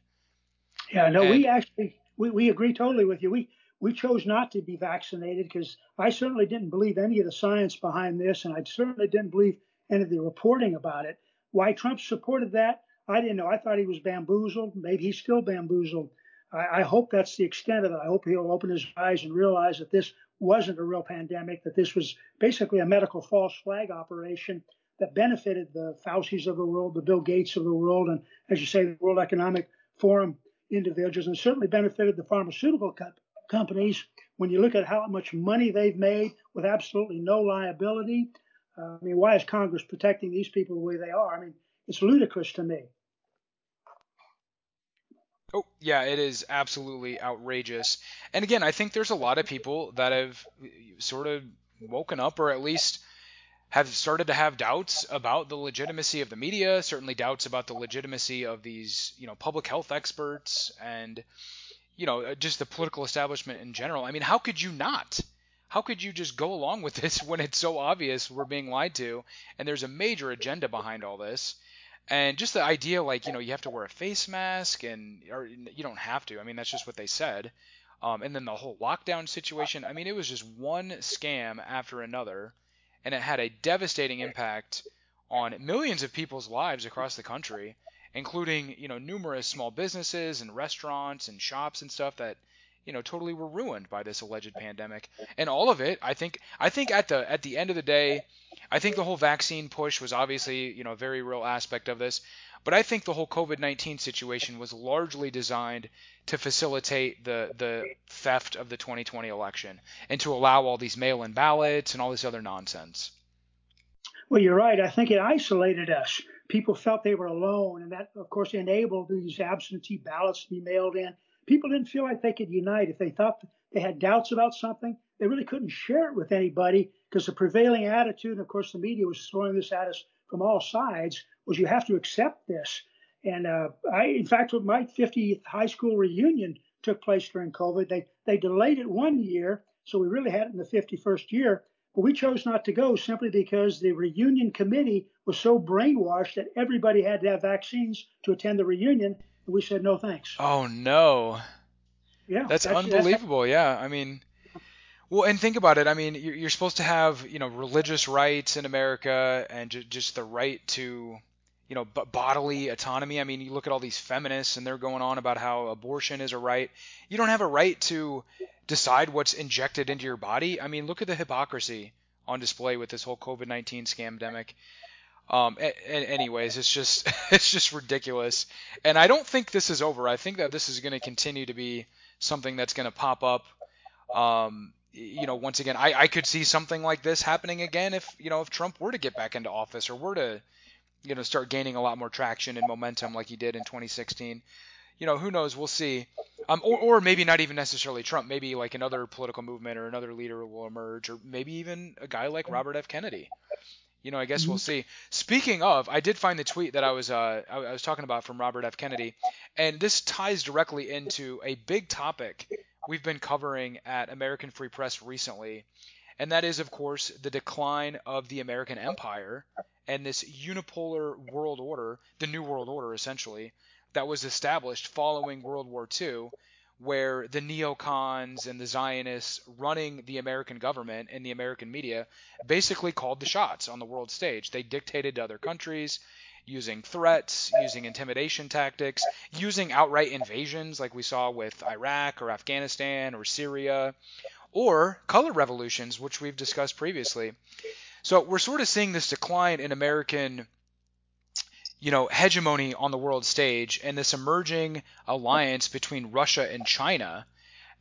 Yeah no and, we actually we, we agree totally with you. We we chose not to be vaccinated because I certainly didn't believe any of the science behind this, and I certainly didn't believe any of the reporting about it. Why Trump supported that, I didn't know. I thought he was bamboozled. Maybe he's still bamboozled. I, I hope that's the extent of it. I hope he'll open his eyes and realize that this wasn't a real pandemic, that this was basically a medical false flag operation that benefited the Fauci's of the world, the Bill Gates of the world, and as you say, the World Economic Forum individuals and certainly benefited the pharmaceutical co- companies when you look at how much money they've made with absolutely no liability. Uh, I mean, why is Congress protecting these people the way they are? I mean, it's ludicrous to me. Oh, yeah, it is absolutely outrageous. And again, I think there's a lot of people that have sort of woken up or at least have started to have doubts about the legitimacy of the media, certainly doubts about the legitimacy of these, you know, public health experts and, you know, just the political establishment in general. I mean, how could you not? How could you just go along with this when it's so obvious we're being lied to and there's a major agenda behind all this? And just the idea, like, you know, you have to wear a face mask and, or you don't have to. I mean, that's just what they said. Um, and then the whole lockdown situation. I mean, it was just one scam after another and it had a devastating impact on millions of people's lives across the country, including you know numerous small businesses and restaurants and shops and stuff that you know totally were ruined by this alleged pandemic. And all of it, I think, I think at the at the end of the day, I think the whole vaccine push was obviously you know a very real aspect of this, but I think the whole COVID-19 situation was largely designed to facilitate the the theft of the 2020 election and to allow all these mail-in ballots and all this other nonsense. Well, you're right. I think it isolated us. People felt they were alone, and that, of course, enabled these absentee ballots to be mailed in. People didn't feel like they could unite. If they thought they had doubts about something, they really couldn't share it with anybody because the prevailing attitude, and of course, the media was throwing this at us from all sides, was you have to accept this. And uh, I, in fact, my 50th high school reunion took place during COVID. They they delayed it one year, so we really had it in the 51st year. But we chose not to go simply because the reunion committee was so brainwashed that everybody had to have vaccines to attend the reunion, and we said no thanks. Oh no. Yeah, that's, that's unbelievable. That's, yeah, I mean, well, and think about it. I mean, you're, you're supposed to have you know religious rights in America and ju- just the right to you know, b- bodily autonomy. I mean, you look at all these feminists and they're going on about how abortion is a right. You don't have a right to decide what's injected into your body. I mean, look at the hypocrisy on display with this whole COVID-19 scamdemic. Um, anyways, it's just it's just ridiculous, and I don't think this is over. I think that this is going to continue to be something that's going to pop up. Um, you know, once again, I, I could see something like this happening again if you know if Trump were to get back into office or were to you know start gaining a lot more traction and momentum like he did in 2016. You know, who knows? We'll see. Um, or, or maybe not even necessarily Trump. Maybe like another political movement or another leader will emerge, or maybe even a guy like Robert F. Kennedy. You know, I guess we'll see. Speaking of, I did find the tweet that I was uh, I, I was talking about from Robert F. Kennedy, and this ties directly into a big topic we've been covering at American Free Press recently, and that is, of course, the decline of the American empire and this unipolar world order, the New World Order essentially, that was established following World War II, where the neocons and the Zionists running the American government and the American media basically called the shots on the world stage. They dictated to other countries using threats, using intimidation tactics, using outright invasions like we saw with Iraq or Afghanistan or Syria, or color revolutions, which we've discussed previously. So we're sort of seeing this decline in American you know, hegemony on the world stage and this emerging alliance between Russia and China.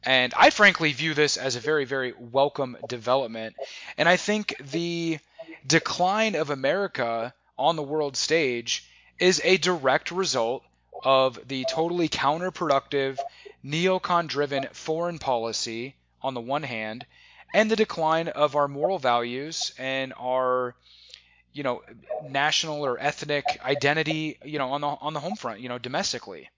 And I frankly view this as a very, very welcome development. And I think the decline of America on the world stage is a direct result of the totally counterproductive, neocon driven foreign policy on the one hand, and the decline of our moral values and our you know national or ethnic identity you know on the on the home front you know domestically.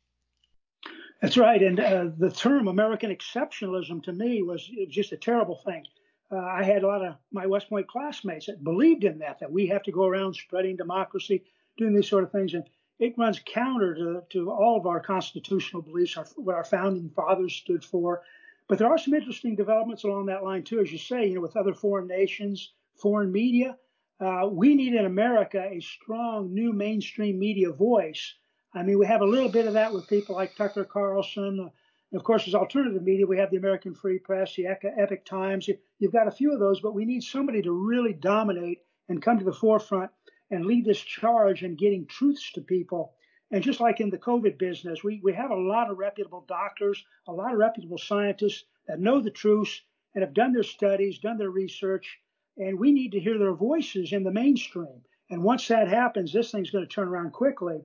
That's right. And uh, the term american exceptionalism to me was, was just a terrible thing. Uh, i had a lot of my west point classmates that believed in that that we have to go around spreading democracy doing these sort of things. And it runs counter to, to all of our constitutional beliefs our, what our founding fathers stood for. But there are some interesting developments along that line too. As you say you know with other foreign nations foreign media uh, we need in America a strong new mainstream media voice. I mean, we have a little bit of that with people like Tucker Carlson. Uh, of course, as alternative media, we have the American Free Press, the Epoch Times. You've got a few of those, but we need somebody to really dominate and come to the forefront and lead this charge in getting truths to people. And just like in the COVID business, we, we have a lot of reputable doctors, a lot of reputable scientists that know the truths and have done their studies, done their research, and we need to hear their voices in the mainstream. And once that happens, this thing's going to turn around quickly.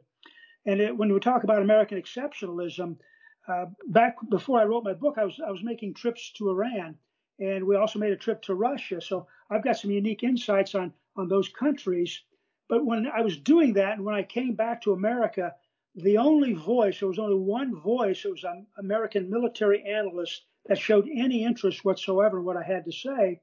And it, when we talk about American exceptionalism, uh, back before I wrote my book, I was I was making trips to Iran, and we also made a trip to Russia. So I've got some unique insights on on those countries. But when I was doing that, and when I came back to America, the only voice, there was only one voice, it was an American military analyst that showed any interest whatsoever in what I had to say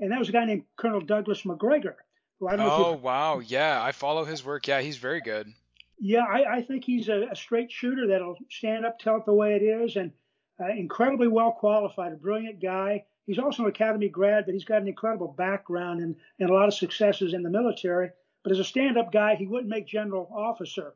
and that was a guy named Colonel Douglas Macgregor. oh wow, yeah, I follow his work. Yeah, he's very good. Yeah, I, I think he's a, a, straight shooter that'll stand up, tell it the way it is, and uh, incredibly well qualified, a brilliant guy. He's also an academy grad, but he's got an incredible background and, and a lot of successes in the military. But as a stand-up guy, he wouldn't make general officer.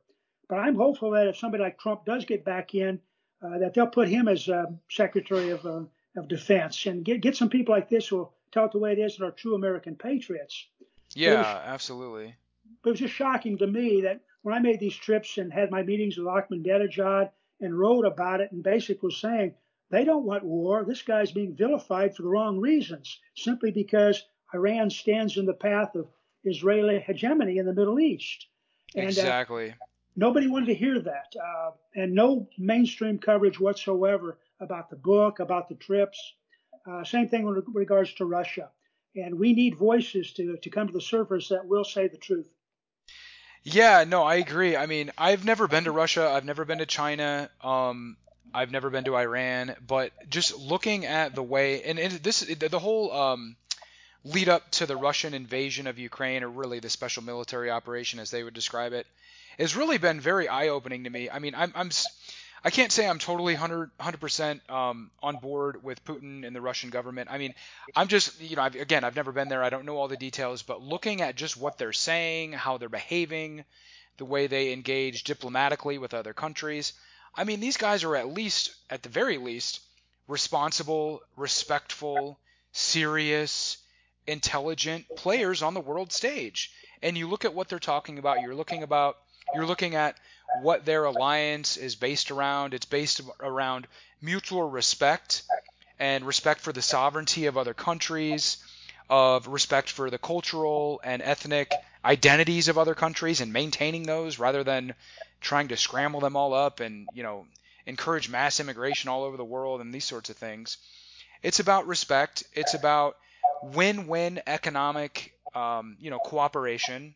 But I'm hopeful that if somebody like Trump does get back in, uh, that they'll put him as uh, Secretary of, uh, of Defense and get get some people like this who will tell it the way it is and are true American patriots. Yeah, was, absolutely. But it was just shocking to me that when I made these trips and had my meetings with Ahmadinejad and wrote about it and basically was saying they don't want war. This guy's being vilified for the wrong reasons, simply because Iran stands in the path of Israeli hegemony in the Middle East. And, uh, exactly. Uh, nobody wanted to hear that, uh, and no mainstream coverage whatsoever about the book, about the trips. Uh, same thing with regards to Russia. And we need voices to, to come to the surface that will say the truth. Yeah, no, I agree. I mean, I've never been to Russia. I've never been to China. Um, I've never been to Iran. But just looking at the way, and, and this, the whole um, lead up to the Russian invasion of Ukraine, or really the special military operation, as they would describe it, has really been very eye-opening to me. I mean, I'm, I'm I can't say I'm totally 100 percent um, on board with Putin and the Russian government. I mean, I'm just you know I've, again I've never been there. I don't know all the details, but looking at just what they're saying, how they're behaving, the way they engage diplomatically with other countries. I mean, these guys are at least, at the very least, responsible, respectful, serious, intelligent players on the world stage. And you look at what they're talking about. You're looking about you're looking at what their alliance is based around. It's based around mutual respect and respect for the sovereignty of other countries, of respect for the cultural and ethnic identities of other countries and maintaining those rather than trying to scramble them all up and, you know, encourage mass immigration all over the world and these sorts of things. It's about respect. It's about win-win economic, um, you know, cooperation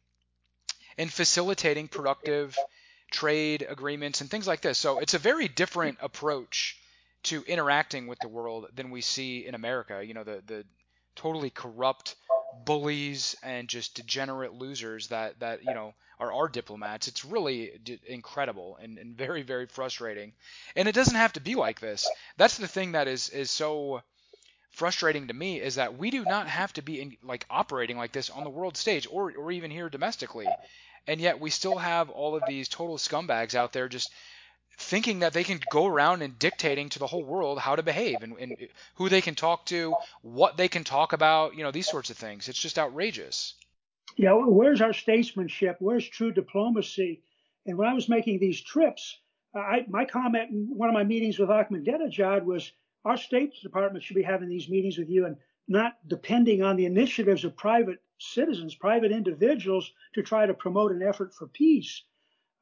and facilitating productive trade agreements and things like this. So it's a very different approach to interacting with the world than we see in America. You know, the the totally corrupt bullies and just degenerate losers that that you know are our diplomats. It's really d- incredible and, and very very frustrating. And it doesn't have to be like this. That's the thing that is is so frustrating to me is that we do not have to be in, like operating like this on the world stage or or even here domestically and yet we still have all of these total scumbags out there just thinking that they can go around and dictating to the whole world how to behave and, and who they can talk to, what they can talk about, you know, these sorts of things. It's just outrageous. Yeah, where's our statesmanship? Where's true diplomacy? And when I was making these trips, I, my comment in one of my meetings with Ahmadinejad was our State Department should be having these meetings with you and not depending on the initiatives of private citizens, private individuals to try to promote an effort for peace.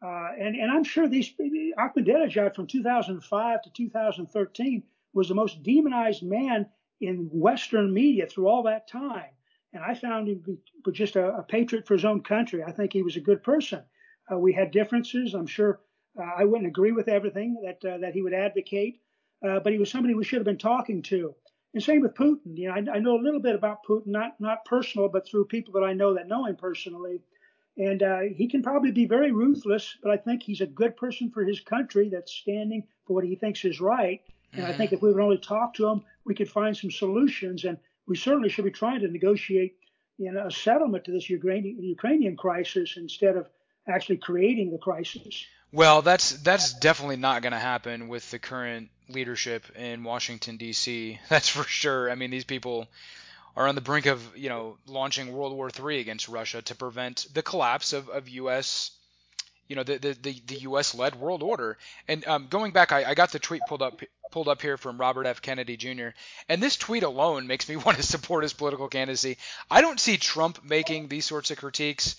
Uh, and, and I'm sure these Ahmadinejad from 2005 to 2013 was the most demonized man in Western media through all that time. And I found him just a, a patriot for his own country. I think he was a good person. Uh, we had differences. I'm sure uh, I wouldn't agree with everything that uh, that he would advocate, uh, but he was somebody we should have been talking to. And same with Putin. You know, I, I, know a little bit about Putin, not not personal, but through people that I know that know him personally. And uh, he can probably be very ruthless, but I think he's a good person for his country that's standing for what he thinks is right. And mm-hmm. I think if we would only talk to him, we could find some solutions. And we certainly should be trying to negotiate you know, a settlement to this Ukrainian, Ukrainian crisis instead of actually creating the crisis. Well, that's that's definitely not going to happen with the current leadership in Washington D.C. That's for sure. I mean, these people are on the brink of you know launching World War III against Russia to prevent the collapse of, of U.S. You know the the, the, the U.S. led world order. And um, going back, I, I got the tweet pulled up pulled up here from Robert F. Kennedy Jr. And this tweet alone makes me want to support his political candidacy. I don't see Trump making these sorts of critiques.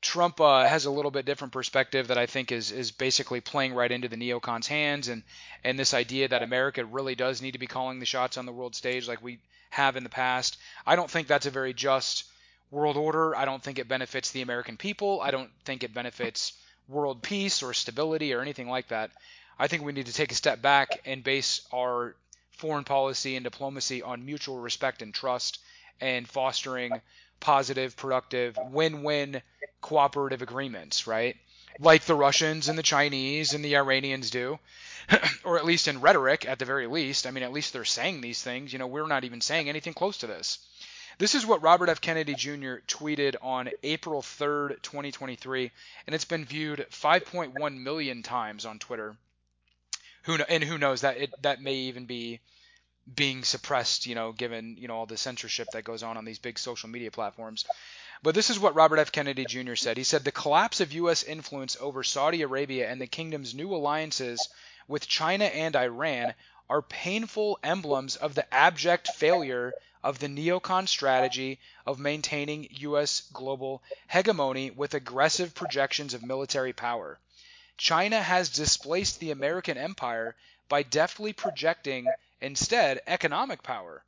Trump uh, has a little bit different perspective that I think is is basically playing right into the neocons' hands, and and this idea that America really does need to be calling the shots on the world stage like we have in the past. I don't think that's a very just world order. I don't think it benefits the American people. I don't think it benefits world peace or stability or anything like that. I think we need to take a step back and base our foreign policy and diplomacy on mutual respect and trust and fostering positive, productive, win-win cooperative agreements, right? Like the Russians and the Chinese and the Iranians do, or at least in rhetoric, at the very least. I mean, at least they're saying these things. You know, we're not even saying anything close to this. This is what Robert F. Kennedy Jr. tweeted on April 3rd, 2023, and it's been viewed 5.1 million times on Twitter. Who and who knows that it that may even be being suppressed, you know, given you know all the censorship that goes on on these big social media platforms. But this is what Robert F. Kennedy Jr. said. He said the collapse of U.S. influence over Saudi Arabia and the kingdom's new alliances with China and Iran are painful emblems of the abject failure of the neocon strategy of maintaining U.S. global hegemony with aggressive projections of military power. China has displaced the American empire by deftly projecting instead economic power.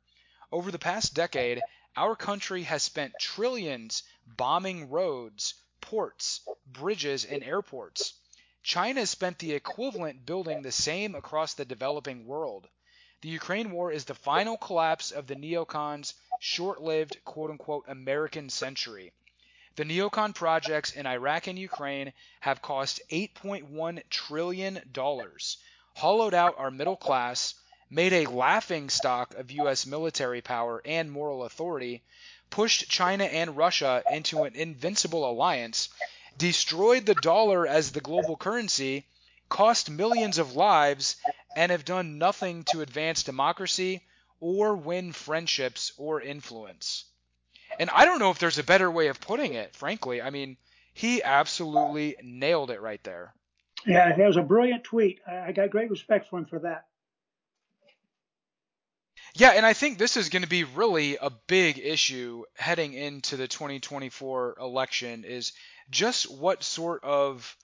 Over the past decade, our country has spent trillions bombing roads, ports, bridges, and airports. China spent the equivalent building the same across the developing world. The Ukraine war is the final collapse of the neocons' short lived quote unquote American century. The neocon projects in Iraq and Ukraine have cost $8.1 trillion, hollowed out our middle class, made a laughing stock of U.S. military power and moral authority, pushed China and Russia into an invincible alliance, destroyed the dollar as the global currency, cost millions of lives, and have done nothing to advance democracy or win friendships or influence. And I don't know if there's a better way of putting it, frankly. I mean, he absolutely nailed it right there. Yeah, it was a brilliant tweet. I got great respect for him for that. Yeah, and I think this is going to be really a big issue heading into the 2024 election is just what sort of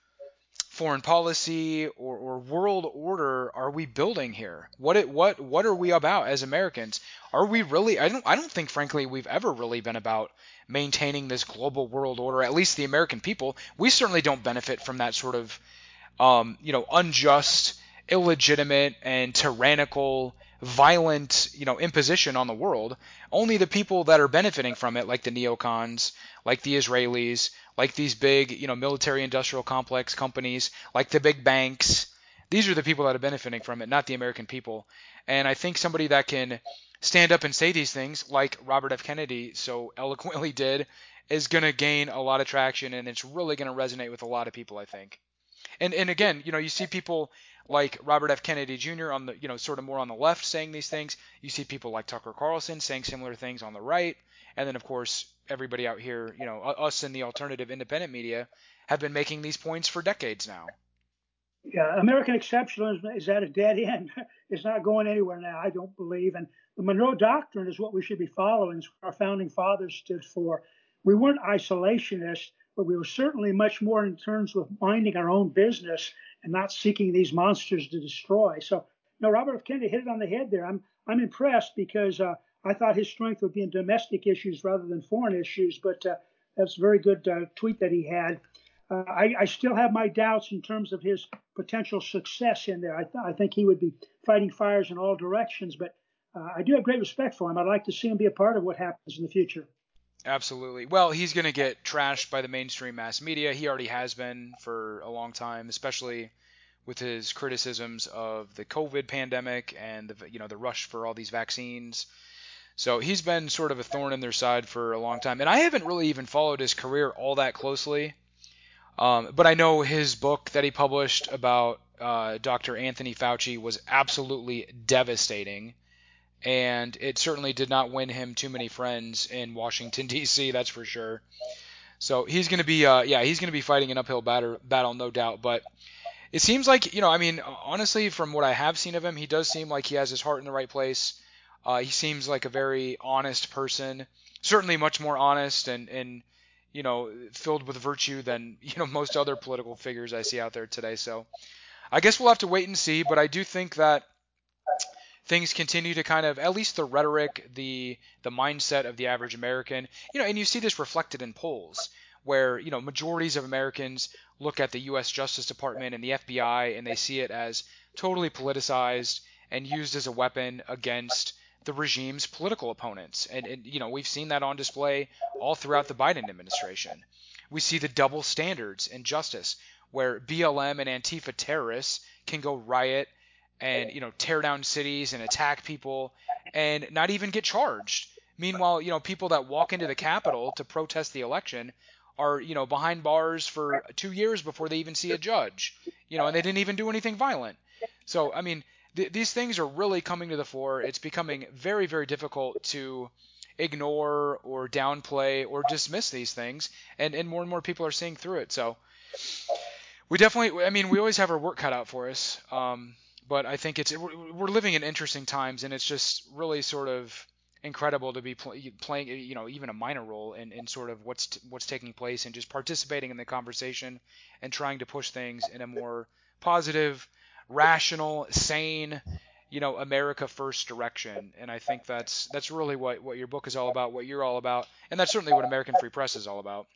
foreign policy or, or world order are we building here? What it, what what are we about as Americans? Are we really? I don't I don't think frankly we've ever really been about maintaining this global world order. At least the American people, we certainly don't benefit from that sort of um, you know unjust, illegitimate, and tyrannical violent, you know, imposition on the world. Only the people that are benefiting from it, like the neocons, like the Israelis, like these big, you know, military industrial complex companies, like the big banks, these are the people that are benefiting from it, not the American people. And I think somebody that can stand up and say these things, like Robert F. Kennedy so eloquently did, is going to gain a lot of traction and it's really going to resonate with a lot of people, I think. And and again, you know, you see people like Robert F. Kennedy Jr. on the, you know, sort of more on the left saying these things. You see people like Tucker Carlson saying similar things on the right. And then, of course, everybody out here, you know, us in the alternative independent media have been making these points for decades now. Yeah, American exceptionalism is at a dead end. it's not going anywhere now, I don't believe. And the Monroe Doctrine is what we should be following. It's what our founding fathers stood for. We weren't isolationists, but we were certainly much more in terms of minding our own business and not seeking these monsters to destroy. So, you know, Robert F. Kennedy hit it on the head there. I'm I'm impressed because uh, I thought his strength would be in domestic issues rather than foreign issues. But uh, that's a very good uh, tweet that he had. Uh, I, I, still have my doubts in terms of his potential success in there. I, th- I think he would be fighting fires in all directions, but uh, I do have great respect for him. I'd like to see him be a part of what happens in the future. Absolutely. Well, he's going to get trashed by the mainstream mass media. He already has been for a long time, especially with his criticisms of the COVID pandemic and the you know the rush for all these vaccines. So he's been sort of a thorn in their side for a long time, and I haven't really even followed his career all that closely. Um, but I know his book that he published about uh, Dr. Anthony Fauci was absolutely devastating and it certainly did not win him too many friends in Washington D.C. That's for sure. So he's going to be, uh, yeah, he's going to be fighting an uphill battle, battle, no doubt. But it seems like, you know, I mean, honestly, from what I have seen of him, he does seem like he has his heart in the right place. Uh, he seems like a very honest person, certainly much more honest and and you know filled with virtue than you know most other political figures I see out there today. So I guess we'll have to wait and see. But I do think that things continue to kind of at least the rhetoric, the the mindset of the average American, you know, and you see this reflected in polls where you know majorities of Americans look at the U.S. Justice Department and the FBI and they see it as totally politicized and used as a weapon against the regime's political opponents. And, and you know we've seen that on display all throughout the Biden administration. We see the double standards in justice where BLM and Antifa terrorists can go riot and you know tear down cities and attack people and not even get charged. Meanwhile, you know people that walk into the Capitol to protest the election are you know behind bars for two years before they even see a judge. You know, and they didn't even do anything violent. So I mean, th- these things are really coming to the fore. It's becoming very very difficult to ignore or downplay or dismiss these things, and and more and more people are seeing through it. So we definitely, I mean, we always have our work cut out for us. Um, but I think it's we're living in interesting times, and it's just really sort of incredible to be pl- playing, you know, even a minor role in, in sort of what's t- what's taking place and just participating in the conversation and trying to push things in a more positive, rational, sane, you know, America first direction. And I think that's that's really what what your book is all about, what you're all about, and that's certainly what American Free Press is all about.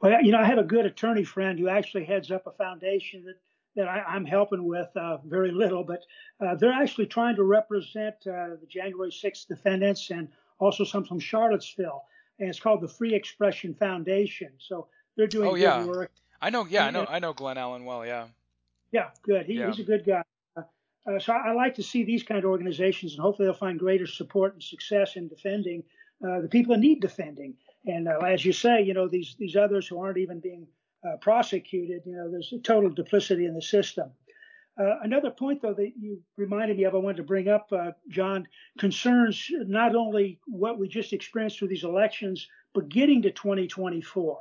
Well, you know, I have a good attorney friend who actually heads up a foundation that that I, am helping with uh, very little, but uh, they're actually trying to represent uh, the January 6th defendants and also some from Charlottesville, and it's called the Free Expression Foundation. So they're doing oh, good yeah. work. I know, yeah, I know, I know Glen Allen well, yeah. Yeah, good. He, yeah. He's a good guy. Uh, so I, I, like to see these kind of organizations, and hopefully they'll find greater support and success in defending uh, the people that need defending. And uh, as you say, you know, these these others who aren't even being uh, prosecuted. You know, there's a total duplicity in the system. Uh, another point, though, that you reminded me of, I wanted to bring up, uh, John, concerns not only what we just experienced through these elections, but getting to 2024.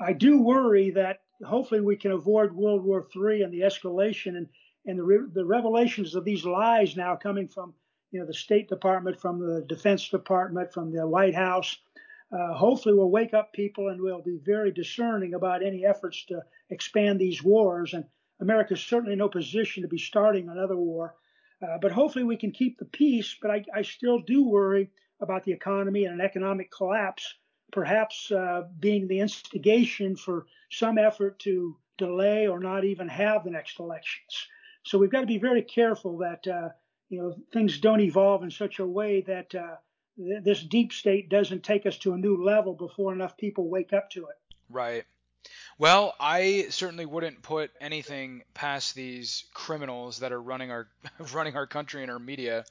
I do worry that hopefully we can avoid World War III and the escalation and, and the, re- the revelations of these lies now coming from you know the State Department, from the Defense Department, from the White House, uh, hopefully will wake up people and we'll be very discerning about any efforts to expand these wars. And America is certainly in no position to be starting another war. Uh, but hopefully we can keep the peace. But I, I, still do worry about the economy and an economic collapse, perhaps uh, being the instigation for some effort to delay or not even have the next elections. So we've got to be very careful that uh, you know things don't evolve in such a way that this deep state doesn't take us to a new level before enough people wake up to it. Right. Well, I certainly wouldn't put anything past these criminals that are running our running our country and our media.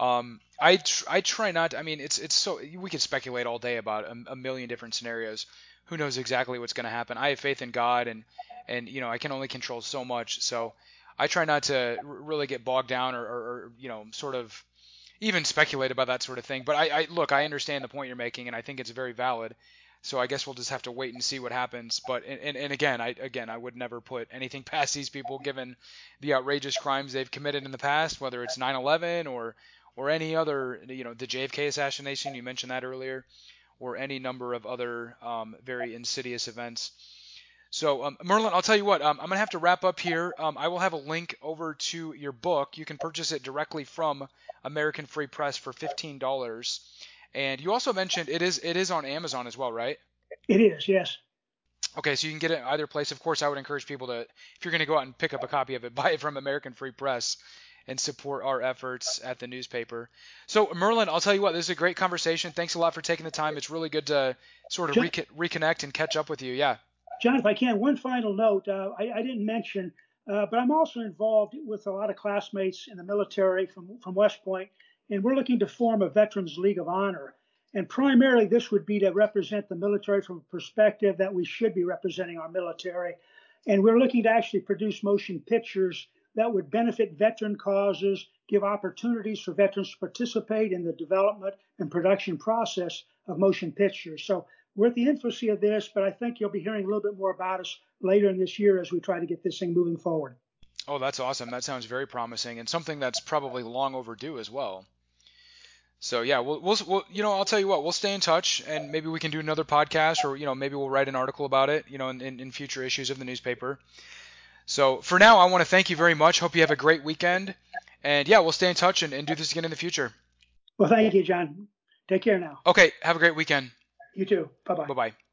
Um, I tr- I try not. To, I mean, it's it's so we could speculate all day about a, a million different scenarios. who knows exactly what's going to happen. I have faith in God, and and you know I can only control so much. So I try not to really get bogged down or, or, or you know sort of even speculate about that sort of thing. But I, I look, I understand the point you're making, and I think it's very valid. So I guess we'll just have to wait and see what happens. But and, and again, I again I would never put anything past these people given the outrageous crimes they've committed in the past, whether it's 9/11 or or any other, you know, the JFK assassination you mentioned that earlier, or any number of other um, very insidious events. So, um, Merlin, I'll tell you what, um, I'm going to have to wrap up here. Um, I will have a link over to your book. You can purchase it directly from American Free Press for $15. And you also mentioned it is it is on Amazon as well, right? It is, yes. Okay, so you can get it either place. Of course, I would encourage people to, if you're going to go out and pick up a copy of it, buy it from American Free Press and support our efforts at the newspaper. So, Merlin, I'll tell you what, this is a great conversation. Thanks a lot for taking the time. It's really good to sort of reconnect and catch up with you. Yeah. John, if I can, one final note. Uh, I, I, didn't mention, uh, but I'm also involved with a lot of classmates in the military from, from West Point, and we're looking to form a Veterans League of Honor. And primarily, this would be to represent the military from a perspective that we should be representing our military. And we're looking to actually produce motion pictures that would benefit veteran causes, give opportunities for veterans to participate in the development and production process of motion pictures. So we're at the infancy of this, but I think you'll be hearing a little bit more about us later in this year as we try to get this thing moving forward. Oh, that's awesome. That sounds very promising and something that's probably long overdue as well. So yeah, we'll, we'll, we'll, you know, I'll tell you what, we'll stay in touch and maybe we can do another podcast or, you know, maybe we'll write an article about it, you know, in, in, in future issues of the newspaper. So for now, I want to thank you very much. Hope you have a great weekend. And yeah, we'll stay in touch and, and do this again in the future. Well, thank you, John. Take care now. Okay. Have a great weekend. You too. Bye bye. Bye bye.